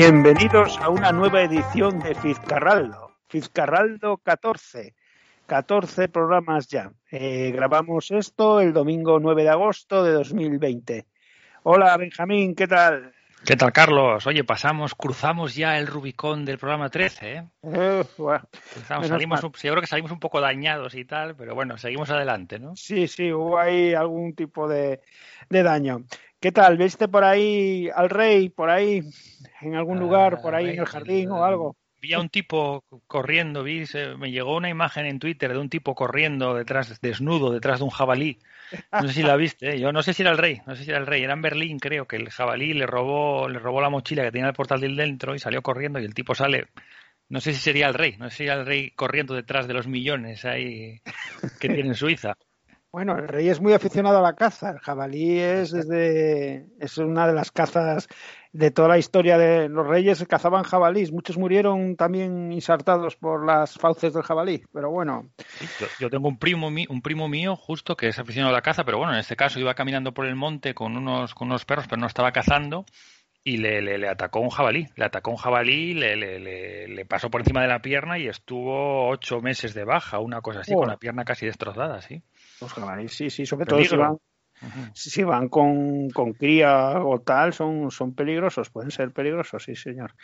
Bienvenidos a una nueva edición de Fizcarraldo, Fizcarraldo 14. 14 programas ya. Eh, grabamos esto el domingo 9 de agosto de 2020. Hola Benjamín, ¿qué tal? ¿Qué tal, Carlos? Oye, pasamos, cruzamos ya el Rubicón del programa 13, ¿eh? Eh, bueno, Cruzamos, salimos, yo creo que salimos un poco dañados y tal, pero bueno, seguimos adelante, ¿no? Sí, sí, hubo ahí algún tipo de, de daño. ¿Qué tal? ¿Viste por ahí al rey, por ahí, en algún lugar, por ahí en el jardín o algo? Vi a un tipo corriendo, vi, se- me llegó una imagen en Twitter de un tipo corriendo detrás, desnudo, detrás de un jabalí. No sé si la viste, ¿eh? yo no sé si era el rey, no sé si era el rey, era en Berlín, creo que el jabalí le robó, le robó la mochila que tenía el portal del dentro y salió corriendo y el tipo sale, no sé si sería el rey, no sé si era el rey corriendo detrás de los millones ahí que tiene en Suiza. Bueno, el rey es muy aficionado a la caza. El jabalí es desde es una de las cazas de toda la historia de los reyes cazaban jabalís. Muchos murieron también insertados por las fauces del jabalí. Pero bueno, Yo, yo tengo un primo, un primo mío justo que es aficionado a la caza, pero bueno, en este caso iba caminando por el monte con unos, con unos perros, pero no estaba cazando y le, le, le atacó un jabalí. Le atacó un jabalí, le, le, le, le pasó por encima de la pierna y estuvo ocho meses de baja, una cosa así, Oh. con la pierna casi destrozada, sí. Los jabalíes, sí, sí, sobre todo si van, si van con, con cría o tal, son, son peligrosos, pueden ser peligrosos, sí, señor.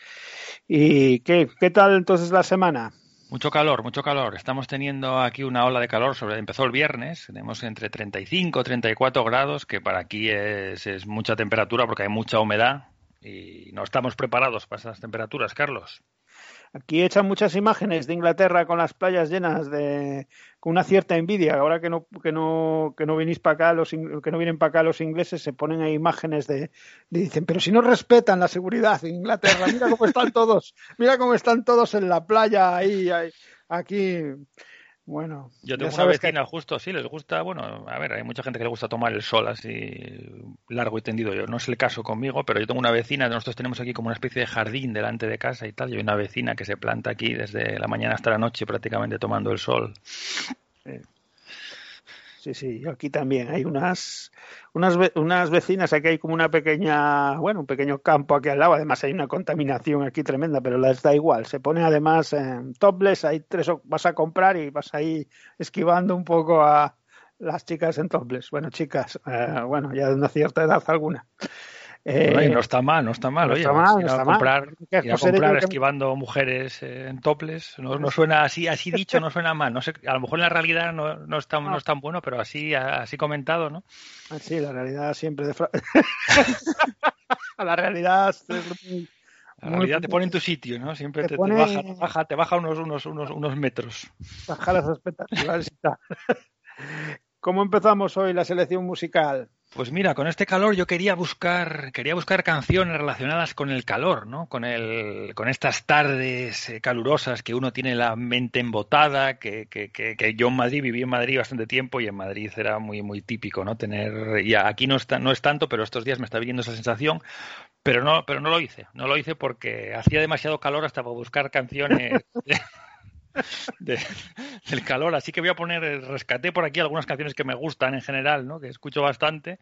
¿Y qué, qué tal entonces la semana? Mucho calor, mucho calor. Estamos teniendo aquí una ola de calor. Sobre, empezó el viernes. Tenemos entre 35 y 34 grados, que para aquí es, es mucha temperatura porque hay mucha humedad y no estamos preparados para esas temperaturas, Carlos. Aquí echan muchas imágenes de Inglaterra con las playas llenas de con una cierta envidia. Ahora que no que no que no venís para acá los que no vienen para acá los ingleses se ponen ahí imágenes de, de- dicen, pero si no respetan la seguridad en Inglaterra, mira cómo están todos, mira cómo están todos en la playa ahí, ahí aquí. Bueno, Yo tengo una sabes que- vecina justo, sí, les gusta, bueno, a ver, hay mucha gente que le gusta tomar el sol así largo y tendido. Yo no es el caso conmigo, pero yo tengo una vecina, nosotros tenemos aquí como una especie de jardín delante de casa y tal, y hay una vecina que se planta aquí desde la mañana hasta la noche prácticamente tomando el sol. Sí, sí, yo aquí también. Hay unas, unas, unas vecinas, aquí hay como una pequeña, bueno, un pequeño campo aquí al lado, además hay una contaminación aquí tremenda, pero les da igual, se pone además en topless, hay tres, vas a comprar y vas ahí esquivando un poco a las chicas en topless, bueno, chicas, eh, bueno, ya de una cierta edad alguna. Eh, no está mal, no está mal, no oye, está a mal, ir no a está mal. comprar, ir a comprar esquivando mujeres eh, en toples, no, no suena así, así dicho, no suena mal, no sé, a lo mejor en la realidad no, no es tan, no es tan bueno, pero así, así comentado, ¿no? Ah, Sí, la realidad siempre de... fra- la realidad es La realidad te pone en tu sitio, ¿no? Siempre te te, te pone- baja, te baja, te baja unos, unos, unos, unos metros. bajar las expectativas y tal. ¿Cómo empezamos hoy la selección musical? Pues mira, con este calor yo quería buscar, quería buscar canciones relacionadas con el calor, ¿no? Con el, con estas tardes eh, calurosas que uno tiene la mente embotada, que, que, que, que yo en Madrid viví en Madrid bastante tiempo y en Madrid era muy, muy típico, ¿no? Tener, y aquí no está, no es tanto, pero estos días me está viniendo esa sensación, pero no, pero no lo hice, no lo hice porque hacía demasiado calor hasta para buscar canciones. de- de- del calor, así que voy a poner, eh, rescaté por aquí algunas canciones que me gustan en general, ¿no? que escucho bastante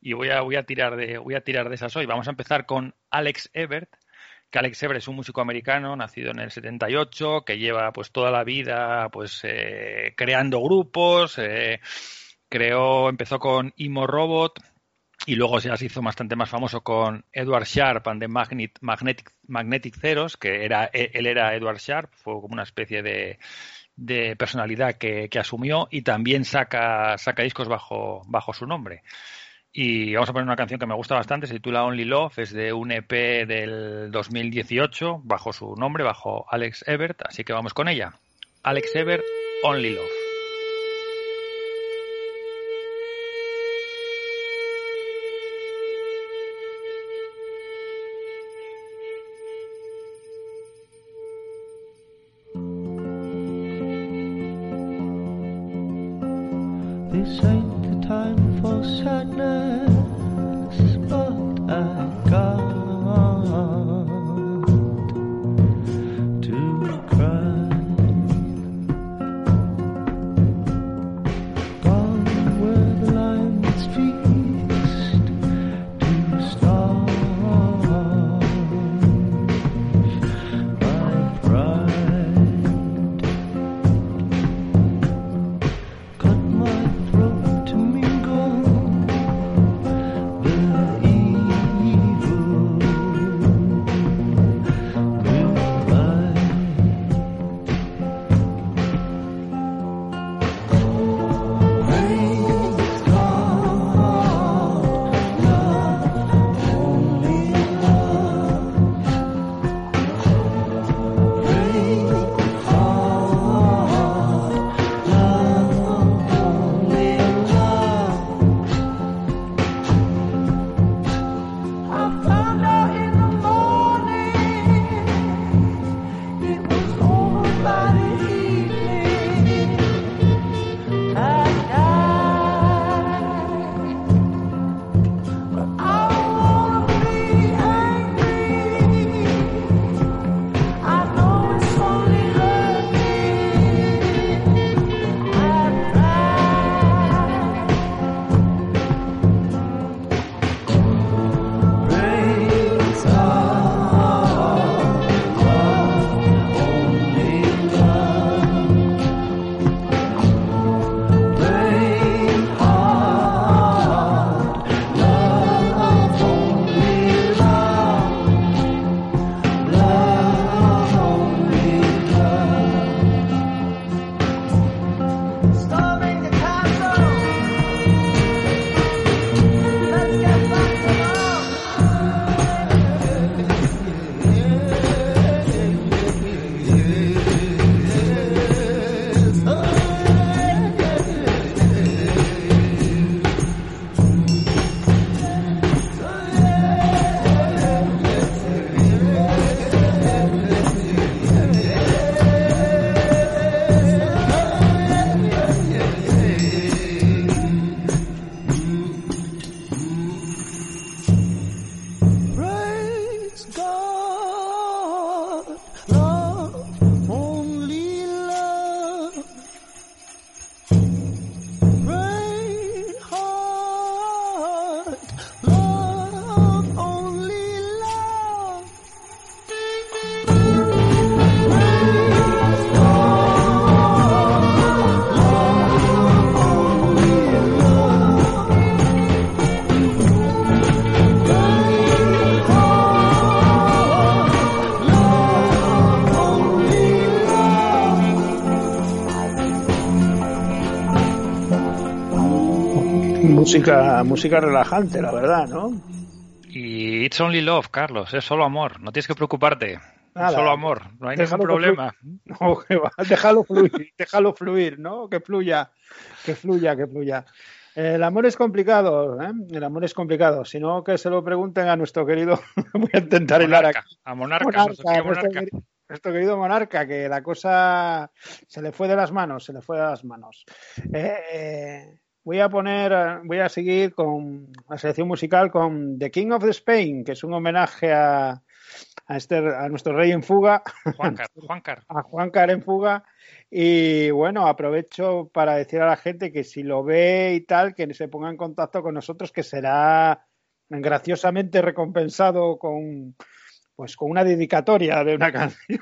y voy a, voy a tirar de, voy a tirar de esas hoy. Vamos a empezar con Alex Ebert, que Alex Ebert es un músico americano nacido en el 78, que lleva pues toda la vida pues eh, creando grupos, eh, creó, empezó con Imo Robot, y luego ya se hizo bastante más famoso con Edward Sharp and the Magnetic, Magnetic Zeros, que era, él era Edward Sharp, fue como una especie de, de personalidad que, que, asumió y también saca, saca discos bajo, bajo su nombre. Y vamos a poner una canción que me gusta bastante, se titula Only Love, es de un EP del 2018, bajo su nombre, bajo Alex Ebert, así que vamos con ella. Alex Ebert, Only Love. This ain't the time for sadness. Música, música relajante, la verdad, ¿no? Y It's Only Love, Carlos, es solo amor, no tienes que preocuparte. solo amor, no hay ningún problema. No, déjalo fluir, déjalo fluir, ¿no? Que fluya, que fluya, que fluya. El amor es complicado, ¿eh? El amor es complicado. Si no, que se lo pregunten a nuestro querido. Voy a intentar hilar aquí. A Monarca, monarca, Nuestro, querido Monarca, que la cosa se le fue de las manos, se le fue de las manos. Eh, eh voy a poner, voy a seguir con la selección musical con The King of the Spain, que es un homenaje a, a, este, a nuestro rey en fuga, Juancar, a Juancar en fuga. Y bueno, aprovecho para decir a la gente que si lo ve y tal, que se ponga en contacto con nosotros, que será graciosamente recompensado con, pues con una dedicatoria de una canción.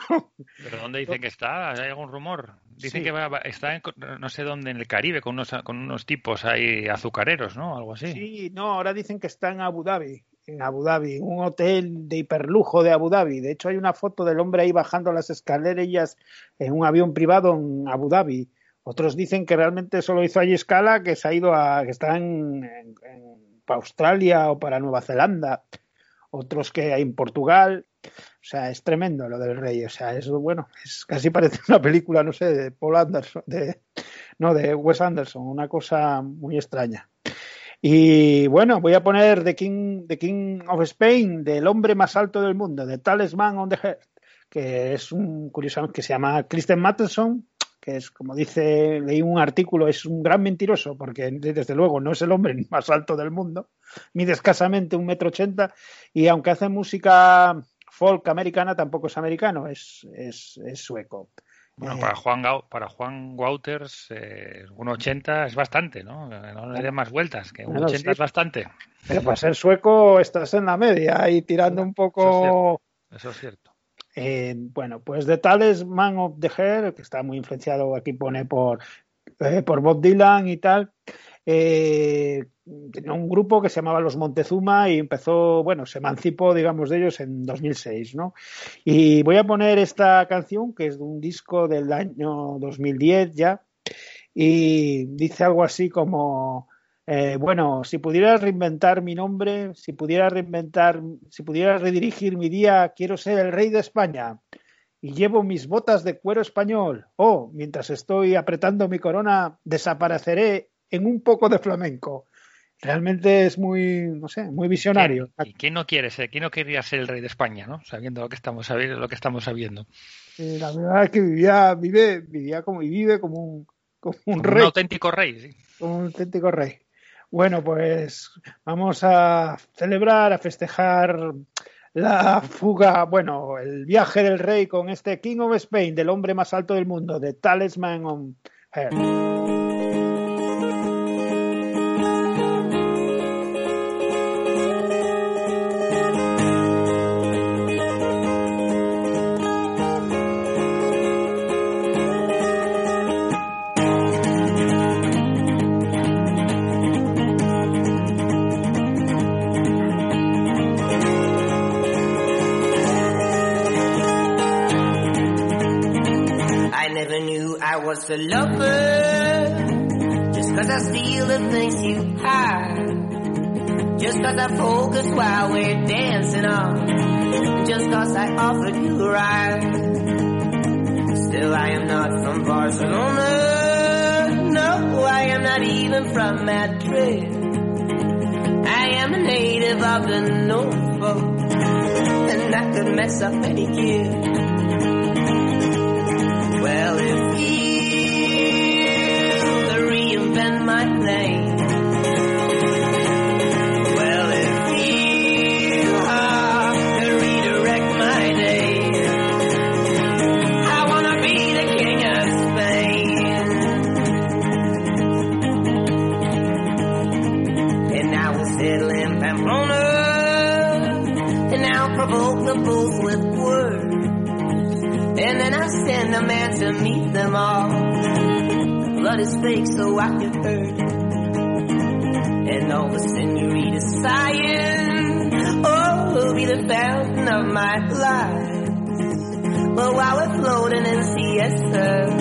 ¿Pero dónde dicen que está? ¿Hay algún rumor? Dicen que está en, no sé dónde, en el Caribe, con unos, con unos tipos ahí azucareros, ¿no? Algo así. Sí, no, ahora dicen que está en Abu Dhabi, en Abu Dhabi, un hotel de hiperlujo de Abu Dhabi. De hecho, hay una foto del hombre ahí bajando las escaleras en un avión privado en Abu Dhabi. Otros dicen que realmente solo hizo allí escala, que se ha ido a, que está en, para Australia o para Nueva Zelanda otros que hay en Portugal. O sea, es tremendo lo del rey. O sea, es bueno, es casi parece una película, no sé, de Paul Anderson, de, no, de Wes Anderson, una cosa muy extraña. Y bueno, voy a poner The King, The King of Spain, del hombre más alto del mundo, de Talisman on the Head, que es un curioso que se llama Kristen Matheson, que es, como dice, leí un artículo, es un gran mentiroso, porque desde luego no es el hombre más alto del mundo, mide escasamente un metro ochenta, y aunque hace música folk americana, tampoco es americano, es, es, sueco. Bueno, para eh, Juan, para Juan Wouters, eh, un 80 es bastante, ¿no? No le dé más vueltas, que un 80 es bastante. Pero para ser sueco estás en la media y tirando un poco... Eso es cierto. Eh, bueno, pues The Man of the Hair, que está muy influenciado, aquí pone por, eh, por Bob Dylan y tal. Eh, tenía un grupo que se llamaba Los Montezuma y empezó, bueno, se emancipó, digamos, de ellos en 2006, ¿no? Y voy a poner esta canción, que es de un disco del año 2010 ya, y dice algo así como eh, bueno, si pudieras reinventar mi nombre, si pudieras reinventar, si pudieras redirigir mi día, quiero ser el rey de España. Y llevo mis botas de cuero español. Oh, mientras estoy apretando mi corona, desapareceré en un poco de flamenco. Realmente es muy, no sé, muy visionario. ¿Y quién no quiere ser? ¿Quién no querría ser el rey de España, no? Sabiendo lo que estamos sabiendo, lo que estamos sabiendo. la verdad es que vivía, vive, vivía como y vive como un, como un rey. Un auténtico rey, sí. Como un auténtico rey. Bueno, pues vamos a celebrar, a festejar la fuga, bueno, el viaje del rey con este King of Spain, del hombre más alto del mundo, de Talisman on Hair. I focus while we're dancing on. Just cause I offered you a ride. Still I am not from Barcelona. No, I am not even from Madrid. I am a native of the Norfolk. And I could mess up any kid. Blood is fake, so I can hurt. And all the senoritas sighing, oh, will be the fountain of my life. But while we're floating in will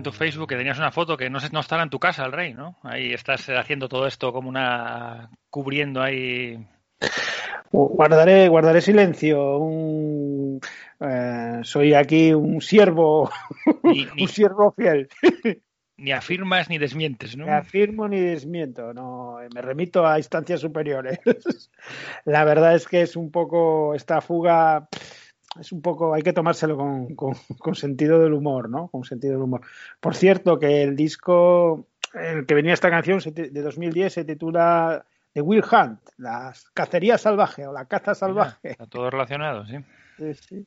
en tu Facebook que tenías una foto que no, no estará en tu casa el rey, ¿no? Ahí estás haciendo todo esto como una... cubriendo ahí... Guardaré, guardaré silencio. Un, eh, soy aquí un siervo, Ni, un siervo fiel. ni afirmas ni desmientes, ¿no? Ni afirmo ni desmiento, no, me remito a instancias superiores. La verdad es que es un poco esta fuga, es un poco, hay que tomárselo con, con- con sentido del humor, ¿no? Con sentido del humor. Por cierto, que el disco, el que venía esta canción de 2010 se titula The Will Hunt, la cacería salvaje o la caza salvaje. Está todo relacionado, sí. Sí, sí.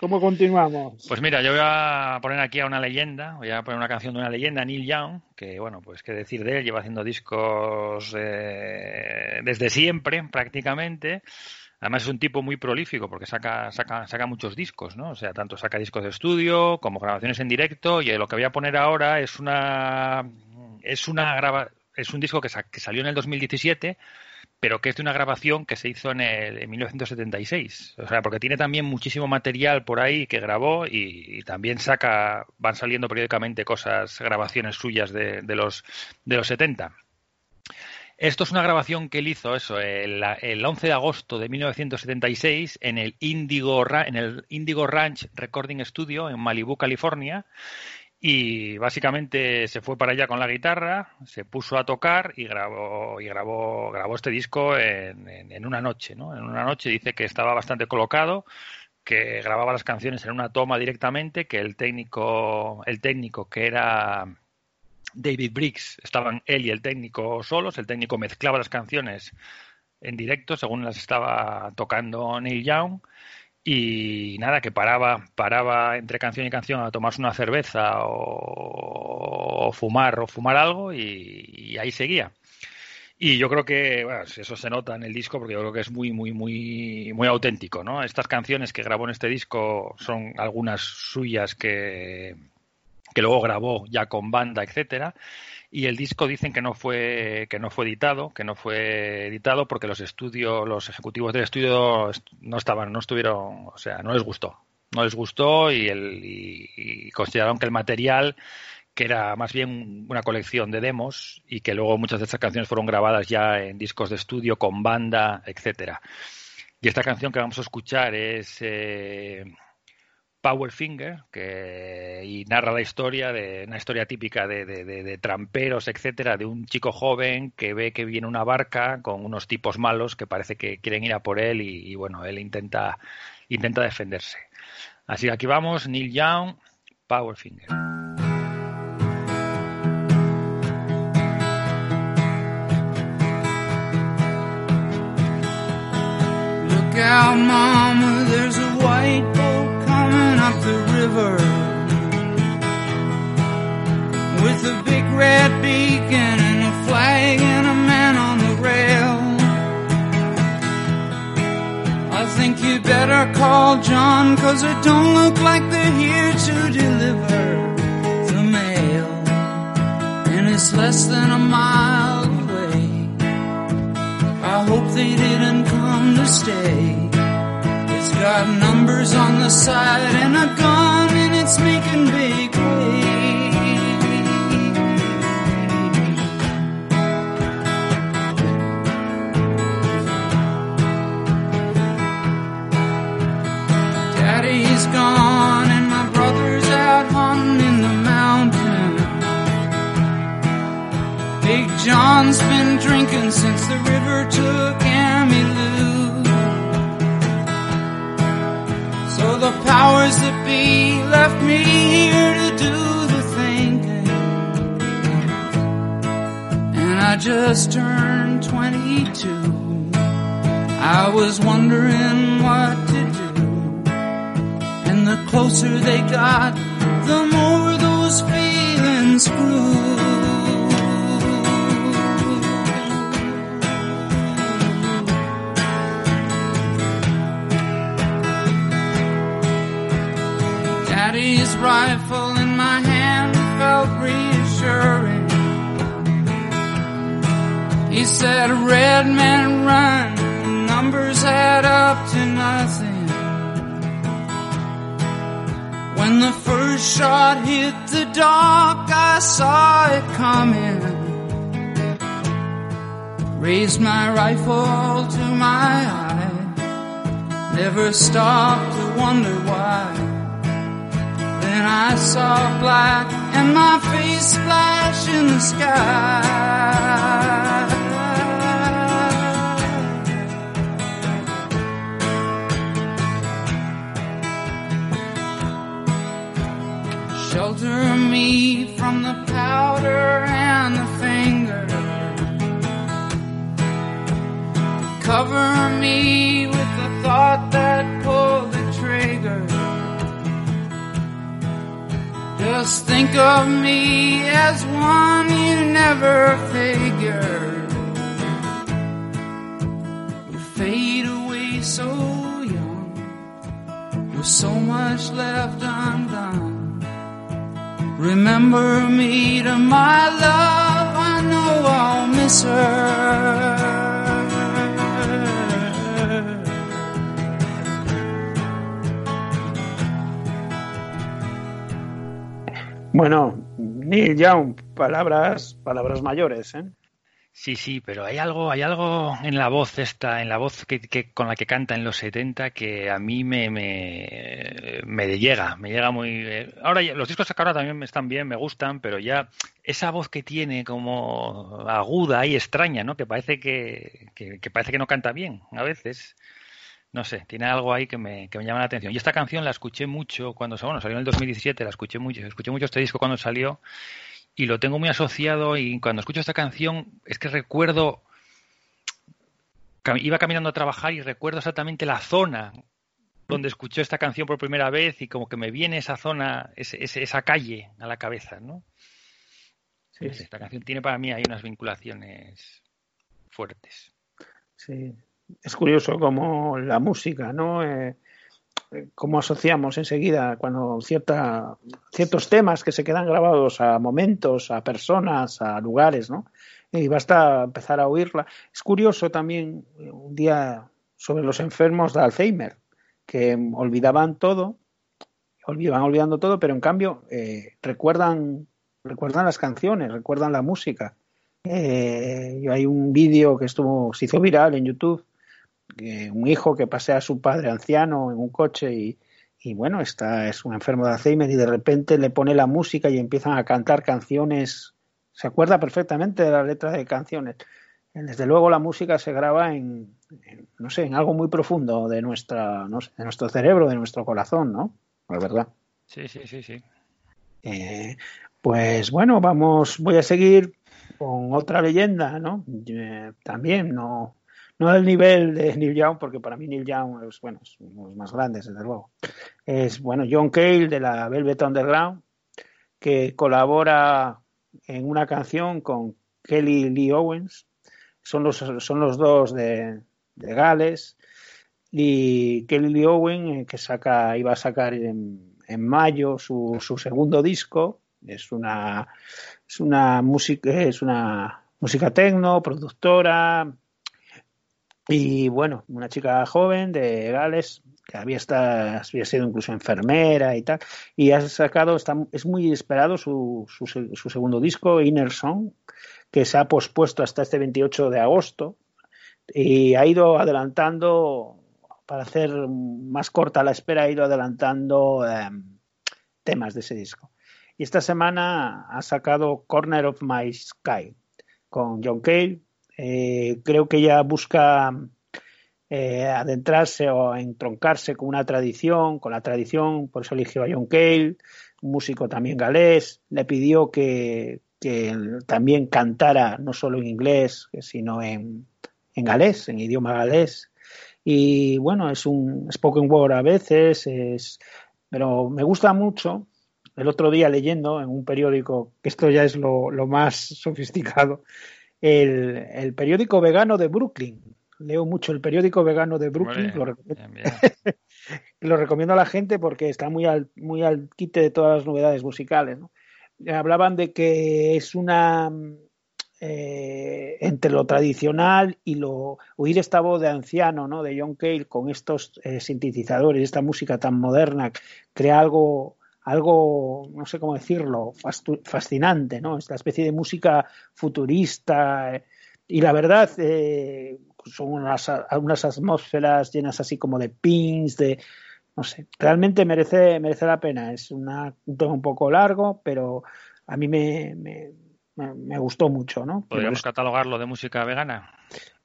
¿Cómo continuamos? Pues mira, yo voy a poner aquí a una leyenda, voy a poner una canción de una leyenda, Neil Young, que bueno, pues qué decir de él, lleva haciendo discos eh, desde siempre prácticamente. Además es un tipo muy prolífico porque saca, saca, saca muchos discos, ¿no? O sea, tanto saca discos de estudio como grabaciones en directo y lo que voy a poner ahora es una es una grava, es un disco que, sa- que salió en el 2017 pero que es de una grabación que se hizo en, el, en 1976. O sea, porque tiene también muchísimo material por ahí que grabó y, y también saca, van saliendo periódicamente cosas, grabaciones suyas de, de los, de los 70. Esto es una grabación que él hizo, eso, el, el 11 de agosto de 1976 en el Indigo, en el Indigo Ranch Recording Studio en Malibu, California. Y básicamente se fue para allá con la guitarra, se puso a tocar y grabó, y grabó, grabó este disco en, en- en una noche, ¿no? En una noche dice que estaba bastante colocado, que grababa las canciones en una toma directamente, que el técnico, el técnico que era David Briggs, estaban él y el técnico solos, el técnico mezclaba las canciones en directo según las estaba tocando Neil Young y nada, que paraba, paraba entre canción y canción a tomarse una cerveza o, fumar o fumar algo y, y ahí seguía. Y yo creo que bueno, eso se nota en el disco porque yo creo que es muy, muy, muy, muy auténtico, ¿no? Estas canciones que grabó en este disco son algunas suyas que, que luego grabó ya con banda, etcétera. Y el disco dicen que no fue que no fue editado, que no fue editado porque los estudios, los ejecutivos del estudio est- no estaban, no estuvieron, o sea, no les gustó, no les gustó y el y consideraron que el material que era más bien una colección de demos y que luego muchas de estas canciones fueron grabadas ya en discos de estudio con banda, etcétera. Y esta canción que vamos a escuchar es eh, Powerfinger, que y narra la historia de una historia típica de, de, tramperos, etcétera, de un chico joven que ve que viene una barca con unos tipos malos que parece que quieren ir a por él y, bueno, él intenta intenta defenderse. Así que aquí vamos, Neil Young, Powerfinger. Look river with a big red beacon and a flag and a man on the rail. I think you better call John, cause it don't look like they're here to deliver the mail. And it's less than a mile away. I hope they didn't come to stay. It's got numbers on the side and a gun it's making big waves. Daddy's gone and my brother's out hunting in the mountain. Big John's been drinking since the river took Emmylou. So the powers that be left me here to do the thinking. And I just turned 22. I was wondering what to do. And the closer they got, the more those feelings grew. Daddy's rifle in my hand felt reassuring. He said, red man run, numbers add up to nothing. When the first shot hit the dock, I saw it coming. Raised my rifle to my eye, never stopped to wonder why. Then I saw black and my face splash in the sky. Shelter me from the powder and the finger. Cover me with the thought that pulled Just think of me as one you never figured would fade away so young, with so much left undone. Remember me to my love, I know I'll miss her. Bueno, Neil Young, palabras, palabras mayores, ¿eh? Sí, sí, pero hay algo, hay algo en la voz esta, en la voz que, con la que canta en los 70 que a mí me, me, me llega, me llega muy... eh, Ahora los discos que ahora también están bien, me gustan, pero ya esa voz que tiene como aguda y extraña, ¿no? Que parece que, que parece que no canta bien a veces. No sé, tiene algo ahí que me, que me llama la atención. Y esta canción la escuché mucho cuando bueno, salió en el 2017, la escuché mucho, escuché mucho este disco cuando salió y lo tengo muy asociado y cuando escucho esta canción es que recuerdo, iba caminando a trabajar y recuerdo exactamente la zona donde escuché esta canción por primera vez y como que me viene esa zona, ese- ese- esa calle a la cabeza, ¿no? Sí, Esta canción tiene para mí hay unas vinculaciones fuertes. sí. Es curioso como la música, ¿no? Eh, eh, cómo asociamos enseguida cuando cierta, ciertos temas que se quedan grabados a momentos, a personas, a lugares, ¿no? Y basta empezar a oírla. Es curioso también eh, un día sobre los enfermos de Alzheimer, que olvidaban todo, olvidaban olvidando todo, pero en cambio eh, recuerdan, recuerdan las canciones, recuerdan la música. Eh, hay un vídeo que estuvo, se hizo viral en YouTube, un hijo que pasea a su padre anciano en un coche y, y bueno, está, es un enfermo de Alzheimer y de repente le pone la música y empiezan a cantar canciones. Se acuerda perfectamente de la letra de canciones. Desde luego la música se graba en, en, no sé, en algo muy profundo de nuestra, no sé, de nuestro cerebro, de nuestro corazón, ¿no? La verdad. Sí, sí, sí, sí. Eh, pues bueno, vamos, voy a seguir con otra leyenda, ¿no? Eh, también no, no del nivel de Neil Young, porque para mí Neil Young es, bueno, es uno de los más grandes, desde luego. Es, bueno, John Cale de la Velvet Underground, que colabora en una canción con Kelly Lee Owens. Son los, son los dos de, de Gales. Y Kelly Lee Owens, eh, que saca, iba a sacar en, en mayo su, su, segundo disco. Es una, es una música, es una música tecno, productora, y bueno, una chica joven de Gales que había, está, había sido incluso enfermera y tal, y ha sacado, está, es muy esperado su, su, segundo disco, Inner Song, que se ha pospuesto hasta este 28 de agosto, y ha ido adelantando, para hacer más corta la espera, ha ido adelantando eh, temas de ese disco. Y esta semana ha sacado Corner of My Sky con John Cale, eh, creo que ella busca eh, adentrarse o entroncarse con una tradición, con la tradición, por eso eligió a John Cale, un músico también galés, le pidió que, que también cantara no solo en inglés, sino en, en galés, en idioma galés. Y bueno, es un spoken word a veces, es, pero me gusta mucho. El otro día leyendo en un periódico, que esto ya es lo, lo más sofisticado, el, el, periódico vegano de Brooklyn. Leo mucho el periódico vegano de Brooklyn. Lo, bien, bien. lo, recomiendo a la gente porque está muy al, muy al quite de todas las novedades musicales. ¿no? Hablaban de que es una eh, entre lo tradicional y lo oír esta voz de anciano, ¿no? De John Cale con estos eh, sintetizadores, esta música tan moderna, crea algo, algo, no sé cómo decirlo, fascinante, ¿no? Esta especie de música futurista. Eh, y la verdad, eh, son unas, unas atmósferas llenas así como de pins, de, no sé, realmente merece, merece la pena. Es una, un tema un poco largo, pero a mí me, me me, gustó mucho, ¿no? ¿Podríamos catalogarlo de música vegana?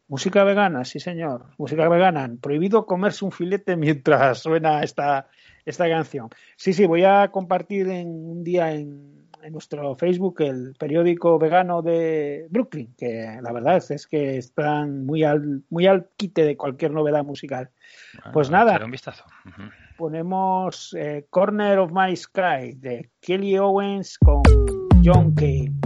Música vegana, sí señor. Música vegana. Prohibido comerse un filete mientras suena esta, esta canción. Sí, sí, voy a compartir en un día en, en nuestro Facebook el periódico vegano de Brooklyn, que la verdad es que están muy al, muy al quite de cualquier novedad musical. Bueno, pues nada. Un vistazo. Uh -huh. Ponemos eh, Corner of My Sky de Kelly Owens con John Cale.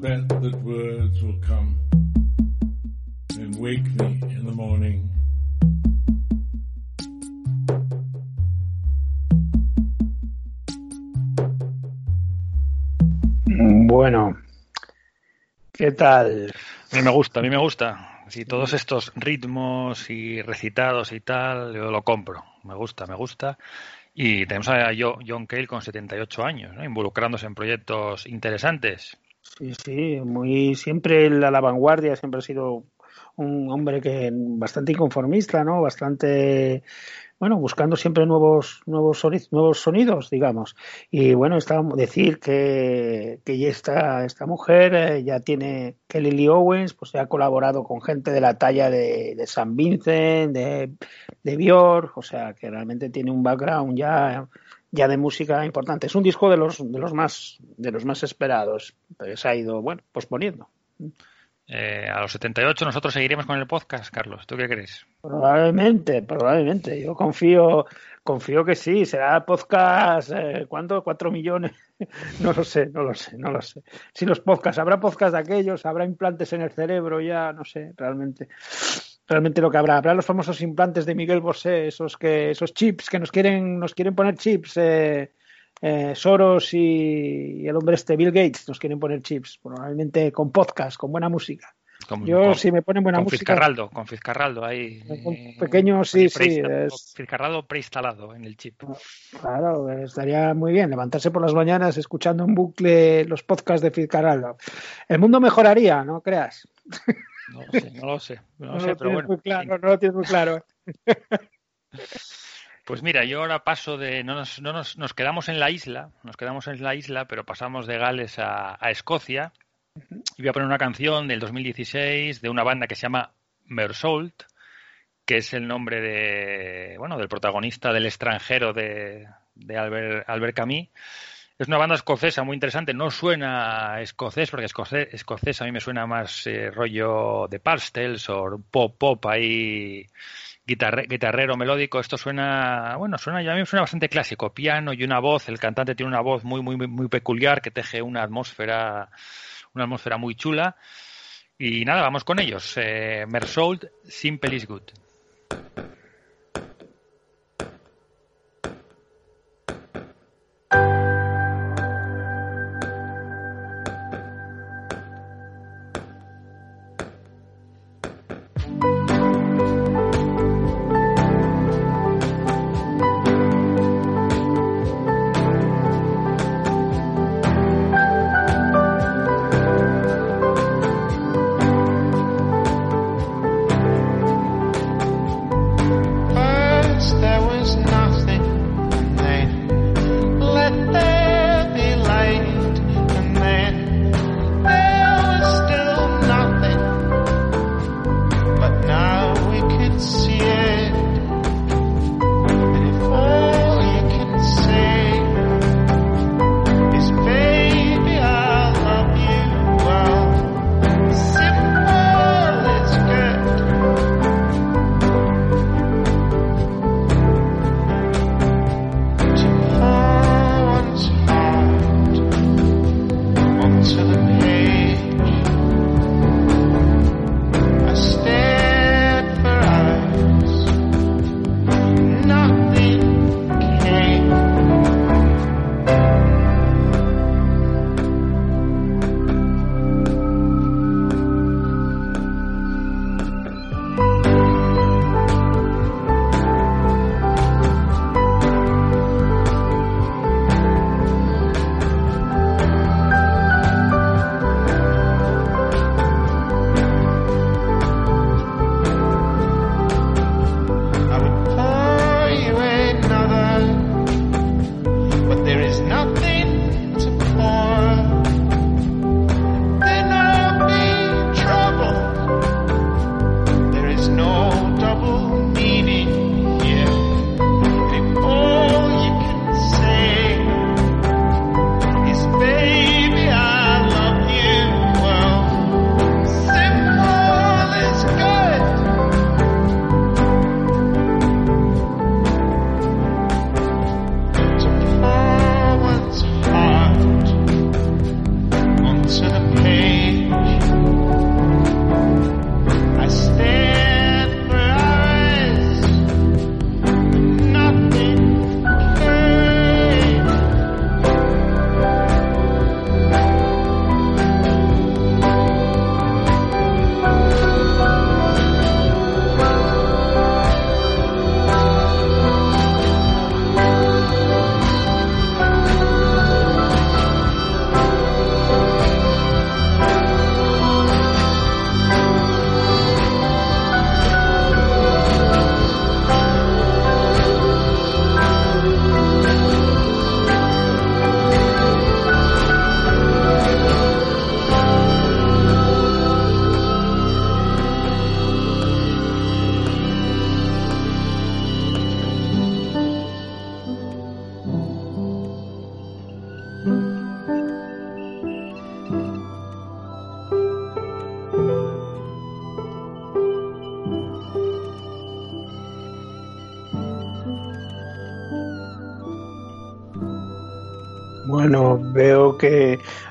Bet that words will come and wake me in the morning. Bueno, ¿qué tal? A mí me gusta, a mí me gusta. Si todos estos ritmos y recitados y tal, yo lo compro. Me gusta, me gusta. Y tenemos a John Cale con 78 años, ¿no? involucrándose en proyectos interesantes. Sí, sí, muy siempre a la vanguardia, siempre ha sido un hombre que bastante inconformista, ¿no? Bastante bueno, buscando siempre nuevos, nuevos, nuevos sonidos, digamos. Y bueno, está, decir que, que esta, esta mujer eh, ya tiene, que Lily Owens, pues ha colaborado con gente de la talla de, de San Vincent, de, de Björk, o sea, que realmente tiene un background ya, ya de música importante. Es un disco de los, de los más, de los más esperados, pero se ha ido, bueno, posponiendo. Eh, a los 78 nosotros seguiremos con el podcast, Carlos. ¿Tú qué crees? Probablemente, probablemente. Yo confío, confío que sí. Será podcast, eh, ¿cuánto? ¿Cuatro millones? no lo sé, no lo sé, no lo sé. Si los podcasts, habrá podcasts de aquellos, habrá implantes en el cerebro ya, no sé, realmente. Realmente lo que habrá, habrá los famosos implantes de Miguel Bosé, esos que, esos chips que nos quieren, nos quieren poner chips, eh, eh, Soros y, el hombre este Bill Gates nos quieren poner chips, probablemente con podcast, con buena música. Con, Yo con, si me ponen buena con música. Fizcarraldo, con Fizcarraldo ahí. Con eh, pequeño, sí, sí. es- Fizcarraldo preinstalado en el chip. Claro, estaría muy bien levantarse por las mañanas escuchando en bucle los podcasts de Fitzcarraldo. El mundo mejoraría, ¿no creas? No lo sé, no lo sé. No lo No sé, lo pero tienes bueno. muy claro, no lo tienes muy claro. Pues mira, yo ahora paso de. No nos, no nos, nos quedamos en la isla, nos quedamos en la isla, pero pasamos de Gales a, a Escocia. Y voy a poner una canción del 2016 de una banda que se llama Mersault, que es el nombre de, bueno, del protagonista del extranjero de, de Albert, Albert Camus. Es una banda escocesa muy interesante. No suena escocés, porque escocés, escocés a mí me suena más eh, rollo de pastels o pop pop ahí guitarre- guitarrero melódico. Esto suena, bueno, suena, a mí me suena bastante clásico. Piano y una voz. El cantante tiene una voz muy, muy, muy- peculiar que teje una atmósfera, una atmósfera muy chula. Y nada, vamos con ellos. Eh, Simple is Good.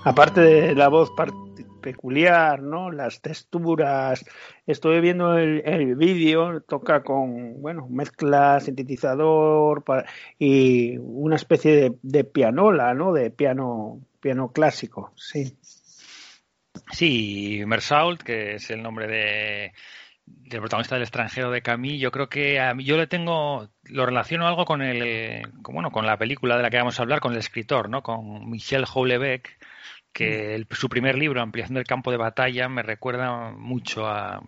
Aparte de la voz peculiar, ¿no? Las texturas, estoy viendo el, el vídeo, toca con, bueno, mezcla, sintetizador y una especie de, pianola, ¿no? De piano, piano clásico, sí. Sí, Mersault, que es el nombre de, del protagonista del extranjero de Camille, yo creo que a mí, yo le tengo, lo relaciono algo con el, bueno, con la película de la que vamos a hablar, con el escritor, ¿no? Con Michel Houellebecq, que el- su primer libro, Ampliación del campo de batalla, me recuerda mucho a,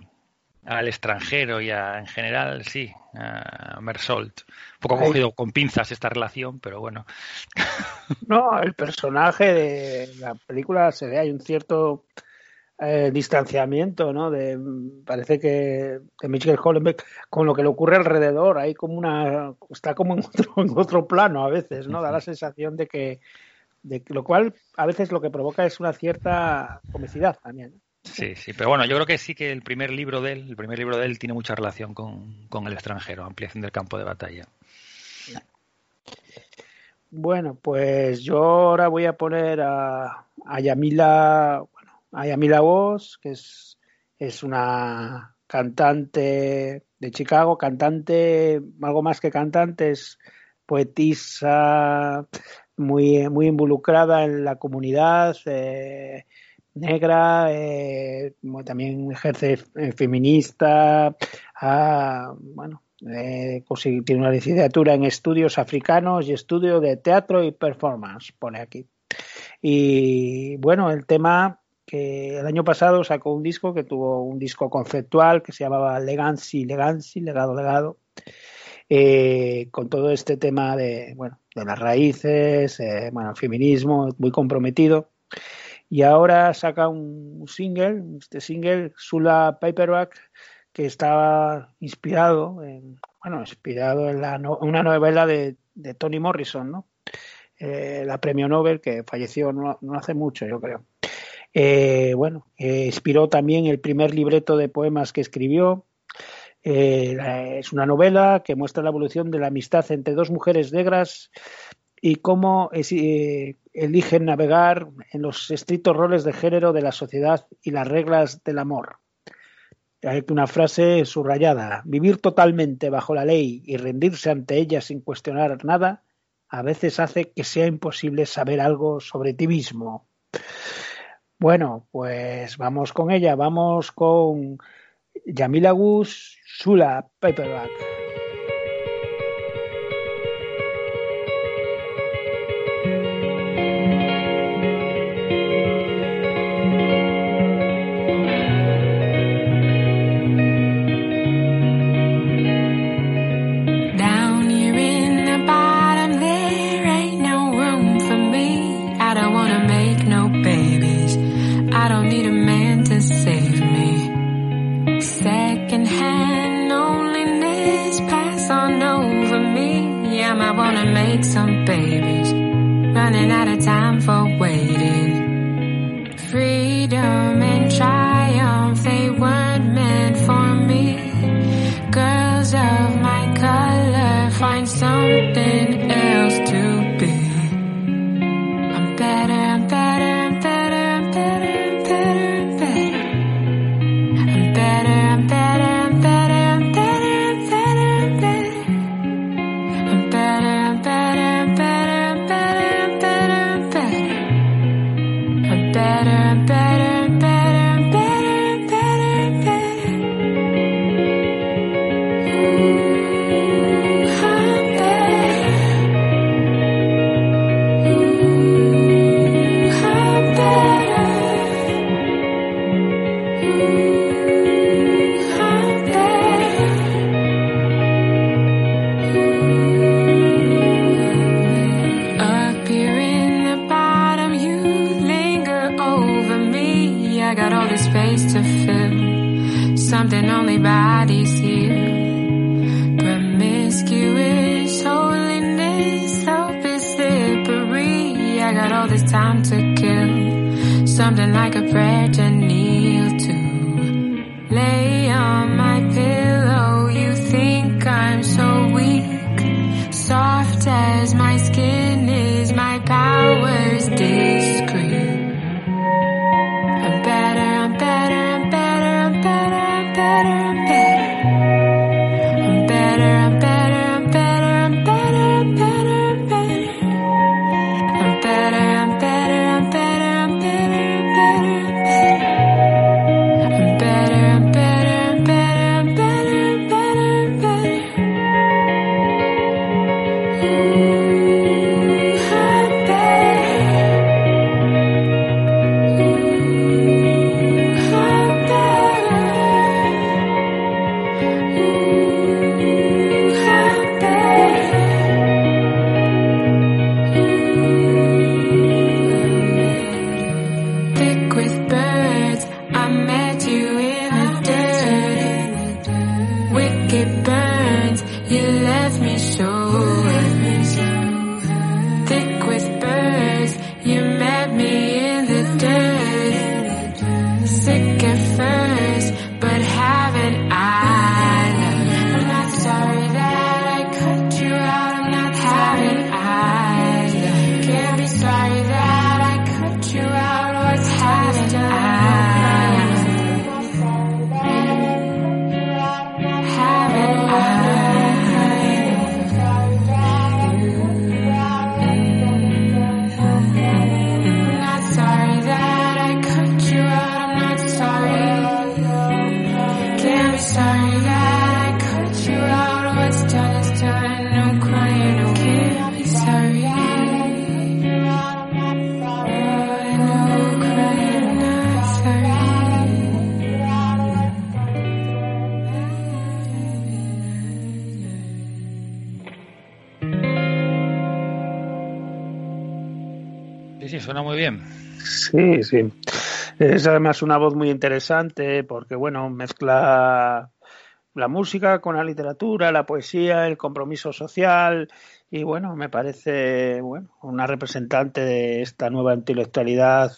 al extranjero y a, en general, sí, a Mersault. Un poco Ay. cogido con pinzas esta relación, pero bueno. No, el personaje de la película se ve, hay un cierto eh, distanciamiento, ¿no? De, parece que, que Michael Hollenbeck, con lo que le ocurre alrededor, hay como una, está como en otro, en otro plano a veces, ¿no? Da la sensación de que, de lo cual a veces lo que provoca es una cierta comicidad también. Sí, sí, pero bueno, yo creo que sí que el primer libro de él, el primer libro de él tiene mucha relación con, con el extranjero, ampliación del campo de batalla. Bueno, pues yo ahora voy a poner a, a Yamila, bueno, a Yamila Voss, que es, es una cantante de Chicago, cantante, algo más que cantante, es poetisa muy, muy involucrada en la comunidad eh, negra, eh, también ejerce eh, feminista, ah, bueno, eh, tiene una licenciatura en estudios africanos y estudio de teatro y performance, pone aquí. Y bueno, el tema que el año pasado sacó un disco que tuvo un disco conceptual que se llamaba Legacy, Legacy, Legado, Legado, con todo este tema de, bueno, de las raíces, eh, bueno, feminismo, muy comprometido. Y ahora saca un single, este single, Sula Paperback, que estaba inspirado en, bueno, inspirado en la no- una novela de, de Toni Morrison, ¿no? Eh, la premio Nobel que falleció no, no hace mucho, yo creo. Eh, bueno, eh, inspiró también el primer libreto de poemas que escribió. Eh, es una novela que muestra la evolución de la amistad entre dos mujeres negras y cómo es- eh, eligen navegar en los estrictos roles de género de la sociedad y las reglas del amor. Hay una frase subrayada, vivir totalmente bajo la ley y rendirse ante ella sin cuestionar nada, a veces hace que sea imposible saber algo sobre ti mismo. Bueno, pues vamos con ella, vamos con Yamila Gus, Sula Paperback. Something only bodies here. Promiscuous holiness, hope is slippery. I got all this time to kill, something like a prayer to kneel además una voz muy interesante porque, bueno, mezcla la música con la literatura, la poesía, el compromiso social y, bueno, me parece, bueno, una representante de esta nueva intelectualidad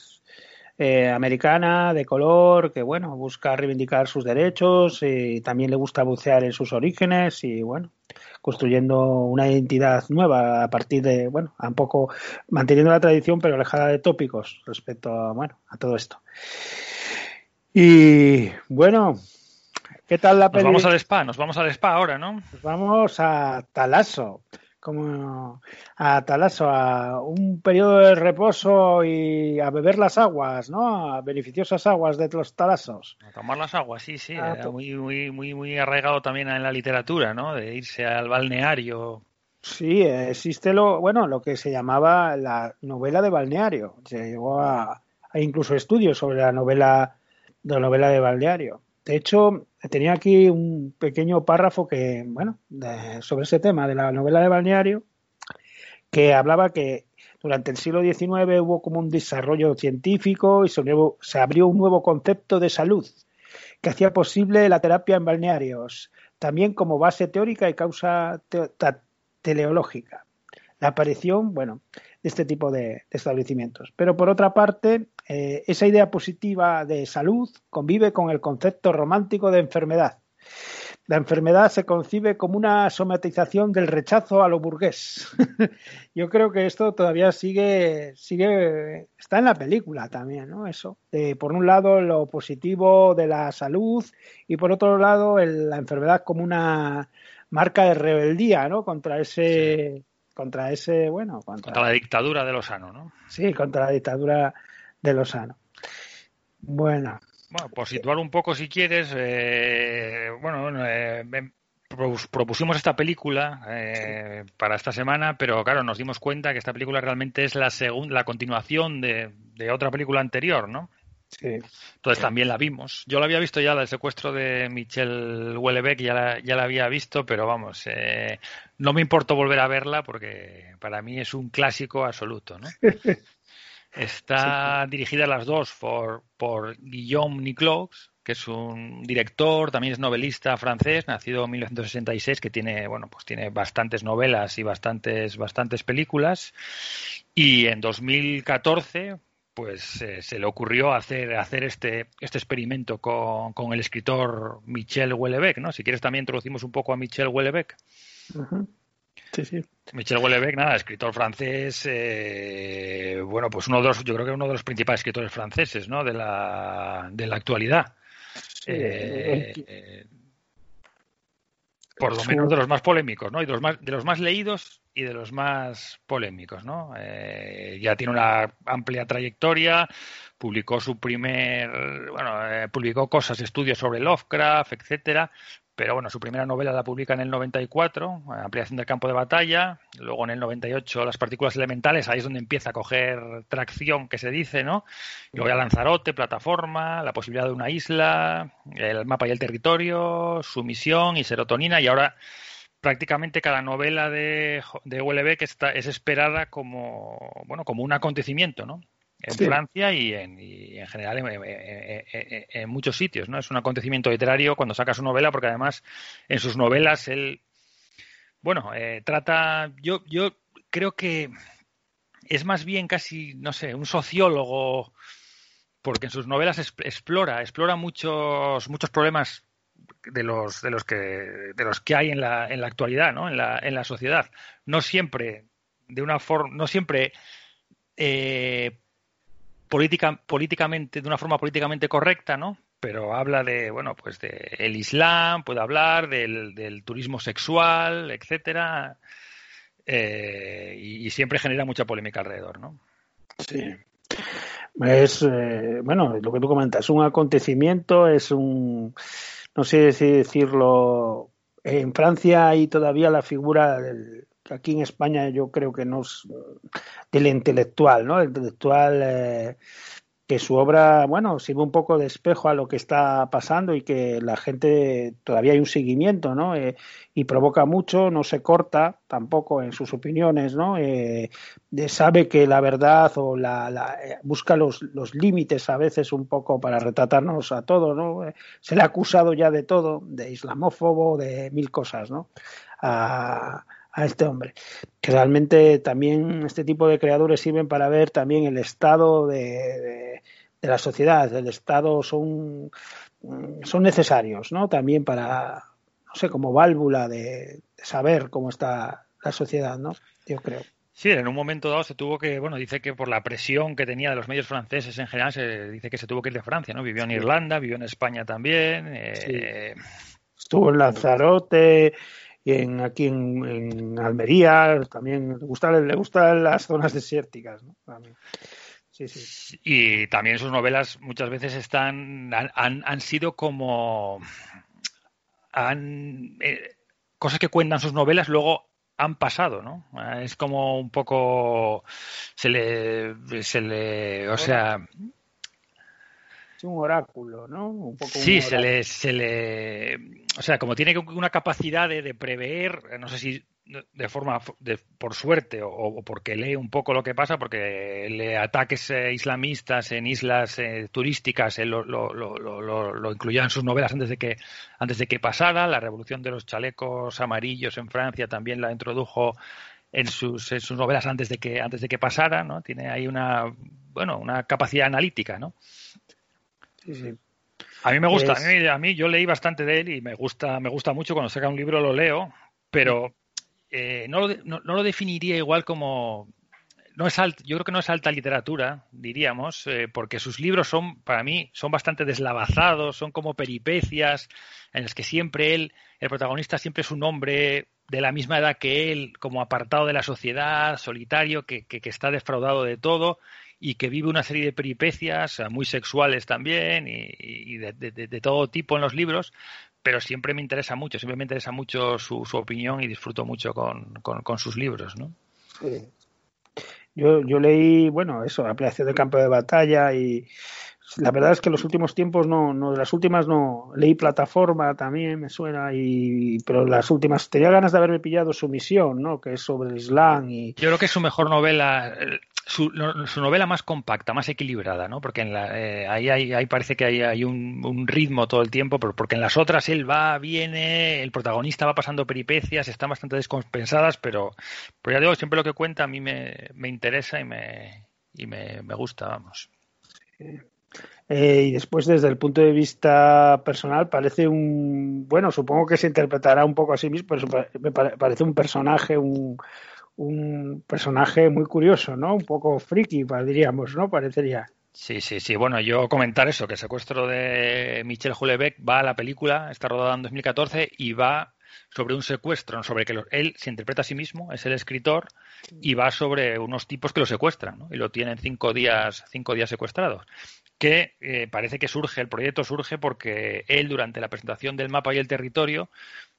eh, americana de color que bueno busca reivindicar sus derechos y también le gusta bucear en sus orígenes y bueno construyendo una identidad nueva a partir de bueno un poco manteniendo la tradición pero alejada de tópicos respecto a bueno a todo esto. Y bueno qué tal la Nos vamos al spa, nos vamos al spa ahora, ¿no? Nos vamos a Talaso como a Talaso, a un periodo de reposo y a beber las aguas, ¿no? A beneficiosas aguas de los Talasos. A tomar las aguas, sí, sí. Ah, muy, muy, muy, muy arraigado también en la literatura, ¿no? De irse al balneario. Sí, existe lo, bueno, lo que se llamaba la novela de balneario. Se llegó a, hay incluso estudios sobre la novela, la novela de balneario. De hecho, tenía aquí un pequeño párrafo que, bueno, sobre ese tema de la novela de balneario, que hablaba que durante el siglo XIX hubo como un desarrollo científico y se, abrió un nuevo concepto de salud que hacía posible la terapia en balnearios, también como base teórica y causa teleológica. La aparición, bueno, de este tipo de, establecimientos. Pero por otra parte, eh, esa idea positiva de salud convive con el concepto romántico de enfermedad. La enfermedad se concibe como una somatización del rechazo a lo burgués. Yo creo que esto todavía sigue, sigue, está en la película también, ¿no? Eso. De, por un lado, lo positivo de la salud y por otro lado, el- la enfermedad como una marca de rebeldía, ¿no? Contra ese, contra ese, bueno, contra, Contra la dictadura de Lozano, ¿no? sí, contra la dictadura de Lozano. Bueno, Bueno, por situar un poco, si quieres, eh, bueno, eh, em, propus- propusimos esta película eh, para esta semana, pero claro, nos dimos cuenta que esta película realmente es la segunda, la continuación de, de otra película anterior, ¿no? Sí. Entonces también la vimos. Yo la había visto ya, la del secuestro de Michel Houellebecq, ya la, ya la había visto, pero vamos, eh, no me importó volver a verla porque para mí es un clásico absoluto, ¿no? Está dirigida las dos por, por Guillaume Niclaux, que es un director, también es novelista francés, nacido en 1966, que tiene, bueno, pues tiene bastantes novelas y bastantes, bastantes películas. Y en 2014, pues eh, se le ocurrió hacer, hacer este, este experimento con, con el escritor Michel Houellebecq, ¿no? Si quieres también introducimos un poco a Michel Houellebecq. Sí, sí. Michel Houellebecq, nada, escritor francés, eh, bueno, pues uno de los, yo creo que uno de los principales escritores franceses, ¿no? De la, de la actualidad. El- eh, por lo menos de los más polémicos, ¿no? Y de los más, de los más leídos y de los más polémicos, ¿no? Eh, ya tiene una amplia trayectoria, publicó su primer, bueno, eh, publicó cosas, estudios sobre Lovecraft, etcétera, pero bueno, su primera novela la publica en el 94, Ampliación del campo de batalla, luego en el 98 Las partículas elementales, ahí es donde empieza a coger tracción, que se dice, ¿no? Y luego ya Lanzarote, Plataforma, La posibilidad de una isla, El mapa y el territorio, Su misión y Serotonina, y ahora prácticamente cada novela de, de Houellebecq está, es esperada como, bueno, como un acontecimiento, ¿no? En Sí. Francia y en, y en general en, en- en- en muchos sitios, ¿no? Es un acontecimiento literario cuando saca su novela, porque además en sus novelas él, bueno, eh, trata, yo, yo creo que es más bien casi, no sé, un sociólogo, porque en sus novelas es- explora, explora muchos, muchos problemas de los, de los que, de los que hay en la, en la actualidad, ¿no? En la, en la sociedad. No siempre, de una forma, no siempre eh, política, políticamente, de una forma políticamente correcta, ¿no? Pero habla de, bueno, pues de el Islam, puede hablar del, del turismo sexual, etcétera, eh, y, siempre genera mucha polémica alrededor, ¿no? Sí. Es, eh, bueno, lo que tú comentas, es un acontecimiento, es un, no sé si decirlo, en Francia hay todavía la figura del, aquí en España yo creo que no es del intelectual, ¿no? El intelectual eh, que su obra, bueno, sirve un poco de espejo a lo que está pasando y que la gente todavía hay un seguimiento, ¿no? Eh, y provoca mucho, no se corta tampoco en sus opiniones, ¿no? Eh, sabe que la verdad o la, la eh, busca los, los límites a veces un poco para retratarnos a todos, ¿no? Eh, se le ha acusado ya de todo, de islamófobo, de mil cosas, ¿no? A, a este hombre. Que realmente también este tipo de creadores sirven para ver también el estado de, de, de la sociedad, el estado son, son necesarios, ¿no? También para, no sé, como válvula de, de saber cómo está la sociedad, ¿no? Yo creo. Sí, en un momento dado se tuvo que, bueno, dice que por la presión que tenía de los medios franceses en general, se dice que se tuvo que ir de Francia, ¿no? Vivió en Irlanda, vivió en España también. Eh... Sí. Estuvo en Lanzarote, en, aquí en, Almería también le gustan, le gustan las zonas desérticas. ¿no? Sí, sí. Y también sus novelas muchas veces están han, han sido como han eh, cosas que cuentan sus novelas luego han pasado, ¿no? Es como un poco se le se le o sea un oráculo, ¿no? Un poco sí, un se le, se le, o sea, como tiene una capacidad de, de prever, no sé si de forma, de, por suerte o, o, porque lee un poco lo que pasa, porque lee ataques eh, islamistas en islas eh, turísticas, lo, lo, lo, lo, incluía en sus novelas antes de que antes de que pasara, la revolución de los chalecos amarillos en Francia también la introdujo en sus, en sus novelas antes de que antes de que pasara, ¿no? Tiene ahí una bueno, una capacidad analítica, ¿no? Sí, sí. A mí me gusta, es... a, mí, a mí yo leí bastante de él y me gusta, me gusta mucho cuando saca un libro lo leo, pero eh, no, lo, no, no, lo definiría igual como no es alt, yo creo que no es alta literatura, diríamos, eh, porque sus libros son, para mí, son bastante deslavazados, son como peripecias en las que siempre él, el protagonista siempre es un hombre de la misma edad que él, como apartado de la sociedad, solitario, que, que, que está defraudado de todo y que vive una serie de peripecias muy sexuales también y, y de, de, de, todo tipo en los libros, pero siempre me interesa mucho, siempre me interesa mucho su, su opinión y disfruto mucho con, con, con sus libros, ¿no? Sí. Yo, yo leí, bueno, eso, Ampliación del campo de batalla y la verdad es que en los últimos tiempos no, no, de las últimas no, leí plataforma también, me suena, y, pero las últimas, tenía ganas de haberme pillado su misión, ¿no? Que es sobre el Islam y... Yo creo que es su mejor novela, su, su novela más compacta, más equilibrada, ¿no? Porque en la, eh, ahí, hay, ahí parece que hay, un, ritmo todo el tiempo, porque en las otras él va, viene, el protagonista va pasando peripecias, están bastante descompensadas, pero, pero ya digo, siempre lo que cuenta a mí me, me interesa y me, y me, me gusta, vamos. Eh, y después, desde el punto de vista personal, parece un. Bueno, supongo que se interpretará un poco a sí mismo, pero me parece un personaje, un, un personaje muy curioso, ¿no? Un poco friki, diríamos, ¿no? Parecería. Sí, sí, sí. Bueno, yo comentar eso, que el secuestro de Michel Houellebecq va a la película, está rodada en 2014 y va sobre un secuestro, sobre que él se interpreta a sí mismo, es el escritor, y va sobre unos tipos que lo secuestran, ¿no? Y lo tienen cinco días, cinco días secuestrados que eh, parece que surge, el proyecto surge porque él durante la presentación del mapa y el territorio